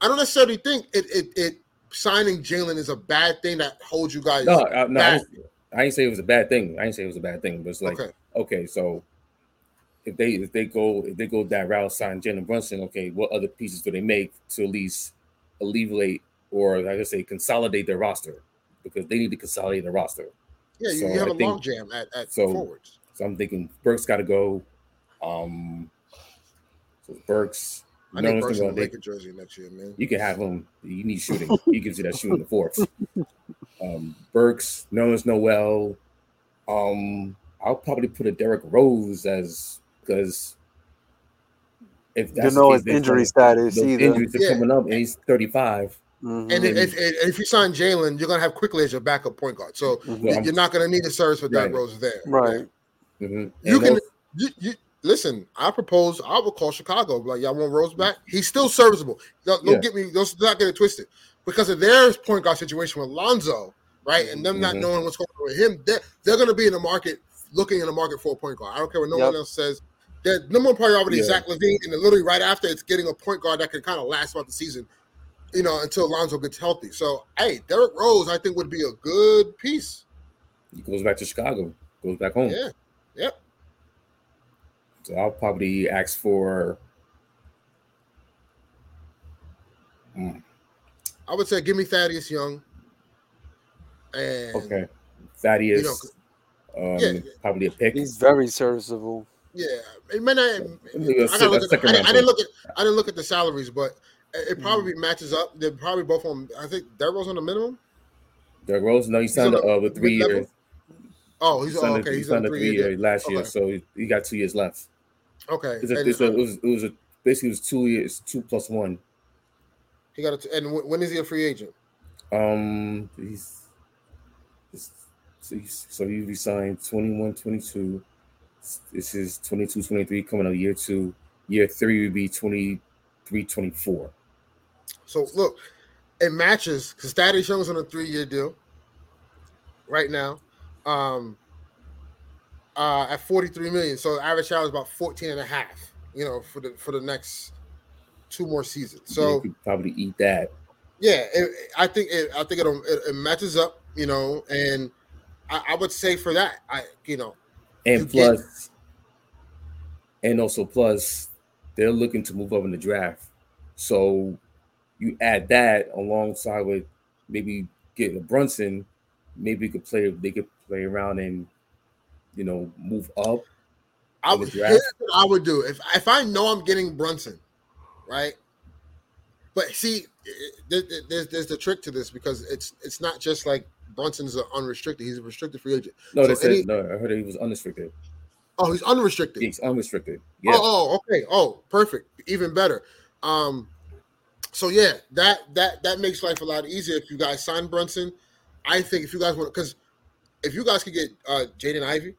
A: I don't necessarily think it it, it signing Jalen is a bad thing that holds you guys.
B: No, I, no, I didn't, I didn't say it was a bad thing. I didn't say it was a bad thing, but it's like
A: okay,
B: okay, so if they if they go if they go that route, sign Jalen Brunson, okay, what other pieces do they make to at least alleviate or like I say consolidate their roster because they need to consolidate their roster.
A: yeah, you,
B: so
A: you have
B: I
A: a
B: think-
A: long jam at, at
B: so-
A: forwards.
B: So I'm thinking Burks got to go. Um, so Burks,
A: I
B: no
A: need Burks
B: gonna
A: in
B: go.
A: the jersey next year, man.
B: you can have him. You need shooting. he gives you that shooting the fourth. Um, Burks, Nerlens Noel. Um, I'll probably put a Derrick Rose as because if
C: You know his injury
B: those
C: status either.
B: injuries are
A: Yeah.
B: coming up, and he's 35.
C: Mhm.
A: And if, if, and if you sign Jalen, you're gonna have Quickley as your backup point guard. So.
B: Well, I'm-
A: you're not gonna need a service with Derrick
B: Right.
A: Rose there.
C: right.
B: Mhm.
A: You
B: And
A: can
B: also-
A: you, you listen. I propose. I would call Chicago. Like y'all want Rose back? He's still serviceable. Don't, don't
B: Yeah.
A: get me. Don't not get it twisted. Because of their point guard situation with Lonzo, right, and them not
B: Mhm.
A: knowing what's going on with him, they're, they're going to be in the market, looking in the market for a point guard. I don't care what no
C: Yep.
A: one else says. Their number one priority is Zach LaVine, and then literally right after it's getting a point guard that can kind of last throughout the season, you know, until Lonzo gets healthy. So, hey, Derrick Rose, I think would be a good piece.
B: he goes back to Chicago, goes back home.
A: Yeah, yep.
B: So I'll probably ask for. Mm,
A: I would say give me Thaddeus Young. And
B: okay, Thaddeus. um,
A: yeah.
B: probably a pick.
C: He's very serviceable.
A: Yeah, it may not.
B: Maybe a
A: I, gotta look at, I, didn't, I didn't look at. I didn't look at the salaries, but it, it probably matches up. They're probably both on. I think Derrick Rose on the minimum.
B: Derrick Rose, no, he
A: He's
B: signed
A: on
B: a
A: the
B: uh, with three
A: mid-level?
B: years.
A: Oh, he's
B: He
A: oh,
B: signed a-
A: okay.
B: he
A: He's on
B: signed a
A: three
B: three
A: year.
B: year last year, so he, he got two years left.
A: Okay,
B: It's a, it's a, it was it was a basically it was two years, two plus one.
A: he got it. And wh- when is he a free agent?
B: Um, he's, he's so he's so he resigned 21, 22. This is 22, 23 coming up year two. Year three would be 23, 24.
A: So look, it matches because Thaddeus Young's on a three year deal right now. Um, uh, at 43 million. So the average salary is about 14 and a half, you know, for the for the next two more seasons. So
B: probably eat that.
A: yeah, it, I think it, I think it'll, it, it matches up, you know, and I, I would say for that, I you know,
B: And
A: You get-
B: plus, and also plus, they're looking to move up in the draft. So you add that alongside with maybe getting a Brunson, maybe you could play. They could play around and you know move up.
A: I would, I would do if if I know I'm getting Brunson, right? But see, there- there- there's there's the trick to this because it's it's not just like Brunson's unrestricted; he's a restricted free agent.
B: No, they said
A: any-
B: no. I heard he was unrestricted.
A: Oh, he's unrestricted.
B: He's unrestricted. Yeah.
A: Oh, oh, okay. Oh, perfect. Even better. Um, so yeah, that that that makes life a lot easier if you guys sign Brunson. I think if you guys want, because if you guys could get uh Jaden Ivey,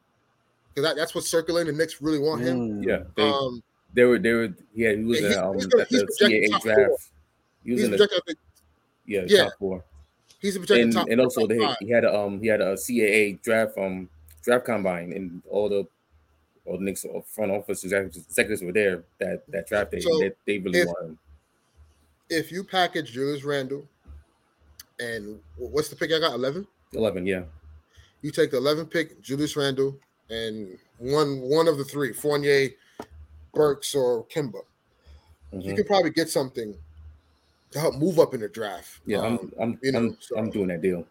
A: because that, that's what's circulating. The Knicks really want him.
C: Mm.
B: Yeah. They,
A: Um,
B: they were. They were. Yeah. He was
A: Yeah,
B: in,
A: he's-
B: um,
A: he's gonna-
B: at
A: he's
B: the
A: projected
B: CAA
A: top
B: draft.
A: four.
B: He was
A: he's
B: in the
A: projected.
B: Yeah,
A: yeah.
B: top four.
A: he's a projected
B: and,
A: top.
B: and also
A: top
B: they,
A: five.
B: he had a um he had a CAA draft um draft combine and all the all the Knicks front office executives, executives were there that that draft day.
A: So,
B: they, they really
A: if-
B: wanted him.
A: if you package Julius Randle, and what's the pick I got? Eleven.
B: eleven. Yeah,
A: You take the 11 pick, Julius Randle, and one one of the three, Fournier, Burks, or Kemba. You
B: Mhm.
A: could probably get something to help move up in the draft.
B: yeah.
A: Um,
B: I'm I'm
A: you know,
B: I'm,
A: so-
B: I'm doing that deal.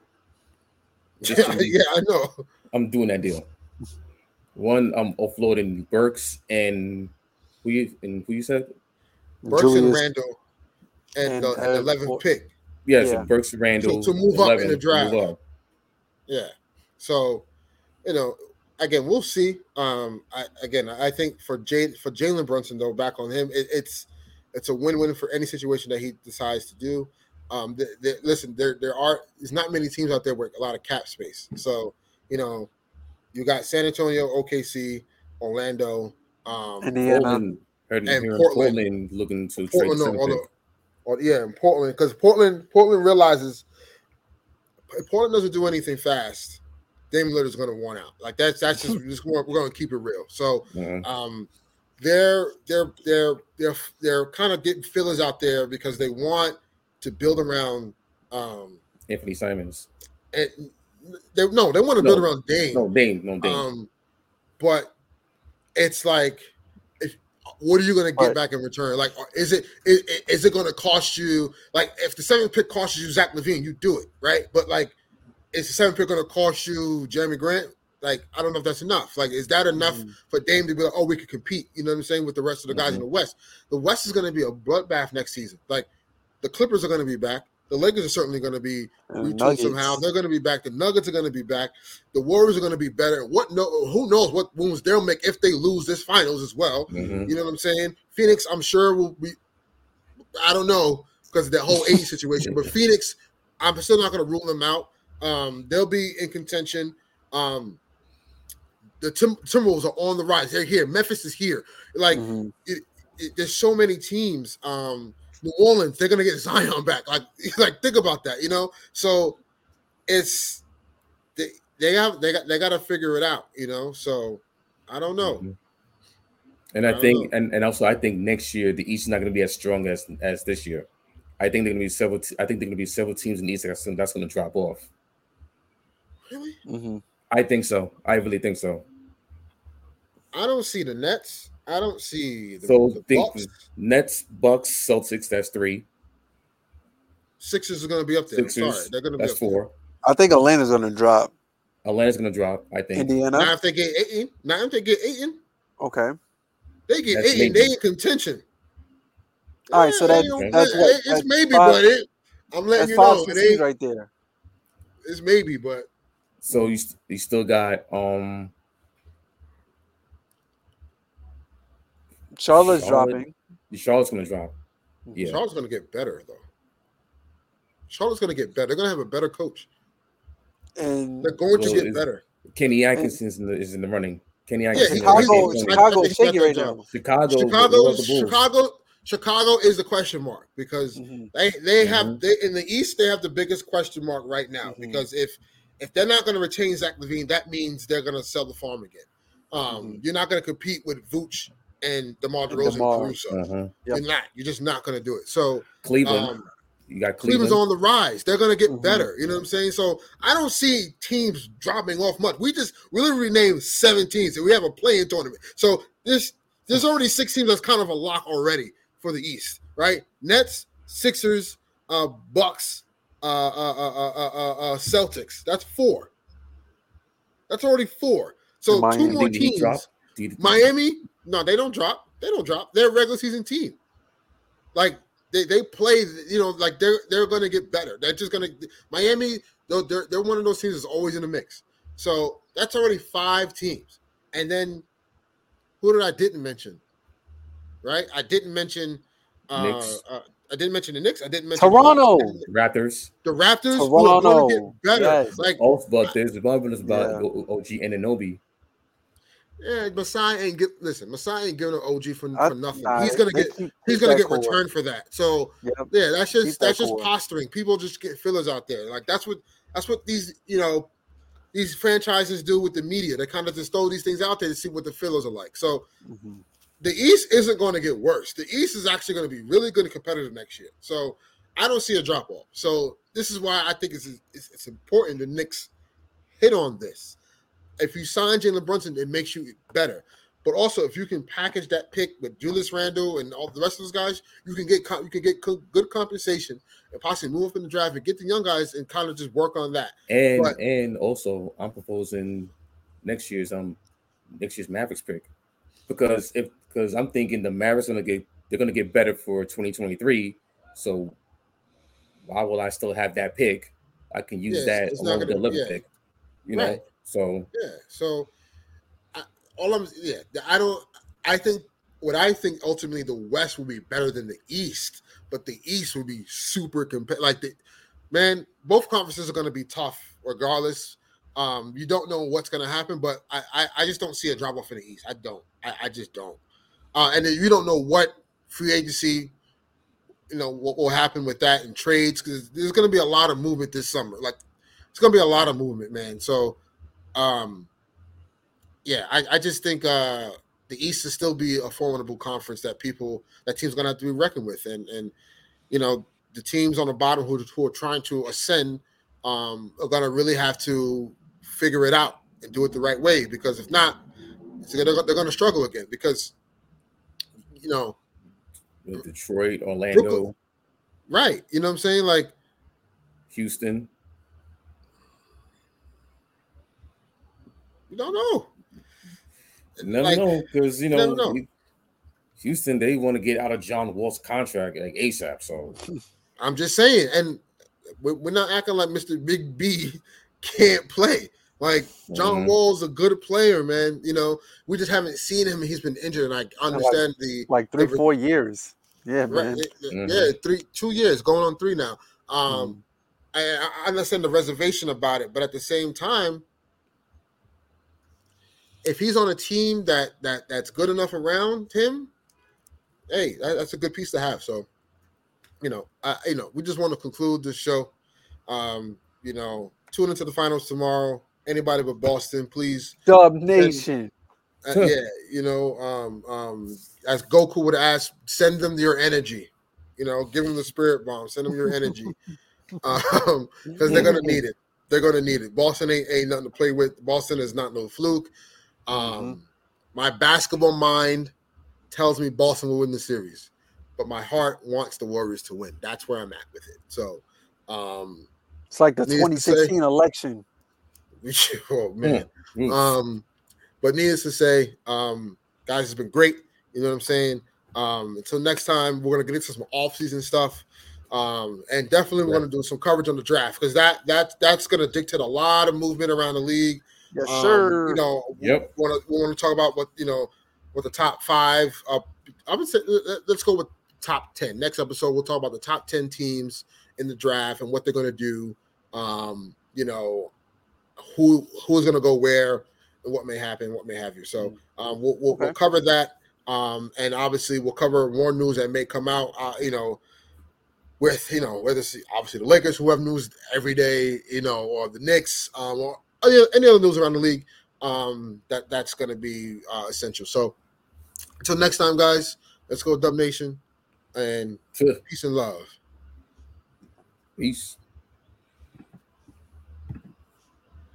A: yeah,
B: Just to be-
A: I know.
B: I'm doing that deal. One, I'm offloading Burks and who you and who you said?
A: Burks and Randle and,
C: and,
A: the
C: uh,
A: 11th
C: for-
A: pick.
B: Yeah,
C: Yeah.
B: so Burks Randle
A: to move up in the draft. Yeah. So, you know, again, we'll see. Um, I again, I think for Jay for Jalen Brunson though, back on him, it, it's it's a win-win for any situation that he decides to do. Um, th- th- listen, there there are there's not many teams out there with a lot of cap space. So, you know, you got San Antonio, OKC, Orlando, um,
C: Indiana.
B: Portland, heard
A: And Portland.
B: Portland looking to trade
A: no,
B: center
A: all
B: pick.
A: the- or yeah, in Portland, because Portland Portland realizes Portland doesn't do anything fast, Damian Lillard is going to want out. Like that's that's just, just we're, we're going to keep it real. So
B: Mhm.
A: um, they're they're they're they're they're kind of getting fillers out there because they want to build around. Um,
B: Anthony Simons.
A: and they no, they want to build around Dame.
B: No, Dame. No, Dame.
A: Um, but it's like, if, what are you going to get
C: Right.
A: back in return? Like, is it is, is it going to cost you? Like, if the seventh pick costs you Zach LaVine, you do it, right? But like, is the seventh pick going to cost you Jerami Grant? Like, I don't know if that's enough. Like, is that enough
C: Mhm.
A: for Dame to be like, oh, we could compete? You know what I'm saying with the rest of the guys in the West. The West is going to be a bloodbath next season. Like, the Clippers are going to be back. The Lakers are certainly going to be retooled somehow. They're going to be back. The Nuggets are going to be back. The Warriors are going to be better. What no? Who knows what wounds they'll make if they lose this finals as well?
B: Mhm.
A: You know what I'm saying? Phoenix, I'm sure will be. I don't know because of that whole age situation, but Phoenix, I'm still not going to rule them out. Um, they'll be in contention. Um, the Tim- Timberwolves are on the rise. They're here. Memphis is here. Like
C: Mhm.
A: it, there's so many teams. Um, New Orleans, they're gonna get Zion back. Like, like think about that, you know. So it's they they have they got they got to figure it out, you know. So I don't know.
B: Mhm. And I,
A: I
B: think,
A: know.
B: and, and also, I think next year the East is not going to be as strong as as this year. I think they're going to be several. I think they're going to be several teams in the East that's, that's going to drop off.
A: Really,
C: Mhm.
B: I think so. I really think so.
A: I don't see the Nets. I don't see the,
B: So
A: the
B: think
A: Bucks.
B: Nets, Bucks, Celtics. That's three.
A: Sixers are gonna be up there.
B: Sixers.
A: sorry, they're gonna be
B: That's
A: up there.
B: four.
C: I think Atlanta's going to drop.
B: Atlanta's going to drop. I think.
C: Indiana.
A: Now if they get Ayton, now if they get Ayton,
C: Okay.
A: they get
B: That's Ayton.
A: They in contention.
C: All right, so that-
A: ain't-
C: that's what-
A: it's
C: that's
A: maybe,
C: five-
A: but it. I'm letting you know, it ain't.
C: right there.
A: It's maybe, but
B: So you st- you still got um
C: Charlotte's
B: Charlotte.
C: dropping.
B: Charlotte's going to drop. Yeah.
A: Charlotte's going to get better though. Charlotte's going to get better. They're going to have a better coach.
C: And
A: They're going
B: Well,
A: to get better.
B: Kenny Atkinson is in the, is in the running. Kenny
A: Yeah,
B: Atkinson.
A: he-
B: is in the
A: he's-
C: Chicago, Chicago
A: I
C: is
A: think he got
C: shaky
A: that
C: right
A: job.
C: now.
B: Chicago,
A: Chicago,
B: Chicago,
A: Chicago, Chicago is the question mark because
C: Mhm.
A: they they
B: Mhm.
A: have they in the East they have the biggest question mark right now
C: Mhm.
A: because if if they're not going to retain Zach LaVine, that means they're going to sell the farm again. Um,
C: Mhm.
A: You're not going to compete with Vooch and DeMar DeRozan
C: DeMar.
A: and Caruso.
B: Uh-huh.
C: Yep.
A: You're not. You're just not going to do it. So
B: Cleveland.
A: um,
B: you got Cleveland.
A: Cleveland's on the rise. They're going to get
C: Mhm.
A: better. You know what I'm saying? So I don't see teams dropping off much. We just we literally named 17 and we have a play-in tournament. So there's there's already six teams that's kind of a lock already for the East, right? Nets, Sixers, uh, Bucks, uh, uh, uh, uh, uh, uh, Celtics. That's four. That's already four. So
C: Miami.
A: two more teams. Miami, no, they don't drop. They don't drop. They're a regular season team. Like they, they play, you know, like they're they're gonna get better. They're just gonna Miami, they're they're one of those teams that's always in the mix. So that's already five teams. And then who did I didn't mention? Right? I didn't mention uh,
B: Knicks.
A: uh I didn't mention the Knicks. I didn't mention
C: Toronto.
B: the Raptors.
A: The Raptors who are
C: Toronto.
A: gonna get better.
C: Yes.
A: Like
B: Oh, but there's one of is about
C: Yeah.
B: O- OG Anunoby.
A: yeah, Masai ain't get listen, Masai ain't giving an OG for, for nothing.
C: nah,
A: he's gonna get
C: keep-
A: he's
C: keep
A: gonna get
C: core.
A: returned for that. So
C: Yep.
A: Yeah, that's
C: Keep
A: just
C: that
A: that's just
C: core.
A: posturing. People just get fillers out there. Like that's what that's what these you know these franchises do with the media. They kind of just throw these things out there to see what the fillers are like. So
C: Mhm.
A: The East isn't going to get worse. The East is actually going to be really good and competitive next year. So I don't see a drop off. So this is why I think it's it's, it's important the Knicks hit on this. If you sign Jalen Brunson, it makes you better. But also, if you can package that pick with Julius Randle and all the rest of those guys, you can get you can get good compensation and possibly move up in the draft and get the young guys and kind of just work on that.
B: And
A: But-
B: and also I'm proposing next year's um next year's Mavericks pick. Because if because I'm thinking the Mavericks gonna get they're gonna get better for 2023. So why will I still have that pick? I can use
A: Yes,
B: that along with the
A: gonna-
B: 11th
A: yeah.
B: pick. You know, so
A: Yeah. So, I, all I'm yeah, I don't. I think what I think ultimately the West will be better than the East, but the East will be super competitive. Like the man, both conferences are going to be tough regardless. Um, you don't know what's going to happen, but I, I I just don't see a drop off in the East. I don't. I, I just don't. Uh, and then you don't know what free agency, you know, what will happen with that and trades because there's going to be a lot of movement this summer. Like it's going to be a lot of movement, man. So, um, yeah, I, I just think uh, the East will still be a formidable conference that people that teams going to have to be reckoned with, and and you know the teams on the bottom who, who are trying to ascend um, are going to really have to figure it out and do it the right way because if not, they're going to struggle again because you know
B: Detroit, Orlando,
A: Brooklyn. right, you know what I'm saying like
B: Houston.
A: you don't know.
B: Never
A: Like,
B: know because you know,
A: know.
B: Houston they want to get out of John Wall's contract like ASAP. So
A: I'm just saying, and we're not acting like Mr. Big B can't play. Like John
B: Mhm.
A: Wall's a good player, man. You know, we just haven't seen him. He's been injured, and I understand the
C: Like three,
A: Every-
C: four years. Yeah,
A: right,
C: man.
A: yeah,
B: Mhm.
A: yeah, three, two years, going on three now. Um,
C: Mhm.
A: I, I understand the reservation about it, but at the same time, if he's on a team that that that's good enough around him, hey, that, that's a good piece to have. So, you know, I, you know, we just want to conclude this show. Um, you know, tune into the finals tomorrow. Anybody but Boston, please.
C: Dub Nation.
A: Uh, yeah, you know, um, um, as Goku would ask, send them your energy. You know, give them the spirit bomb. Send them your energy, um, because they're gonna need it. They're gonna need it. Boston ain't ain't nothing to play with. Boston is not no fluke. Um, my basketball mind tells me Boston will win the series, but my heart wants the Warriors to win. That's where I'm at with it. So, um,
C: It's like the
A: Needless to say-
C: 2016 election.
A: oh man.
B: oof.
A: Um, but needless to say, um, guys, it's been great. You know what I'm saying? Um, until next time, we're gonna get into some off-season stuff. Um, and definitely we're
B: Yeah.
A: gonna do some coverage on the draft because that that that's gonna dictate a lot of movement around the league.
C: Yes,
A: Um,
C: sir.
A: You know,
B: Yep.
A: we want to we want to talk about what you know, what the top five. Uh, I would say let- let- let's go with top ten. Next episode, we'll talk about the top ten teams in the draft and what they're going to do. Um, you know, who who's going to go where and what may happen, what may have you. So um, we'll we'll, we'll cover that. Um, and obviously we'll cover more news that may come out. Uh, you know, with you know whether it's obviously the Lakers who have news every day, you know, or the Knicks, um, or any, any other news around the league. Um, that that's going to be uh, essential. So until next time, guys, let's go Dub Nation and peace and love.
B: Peace.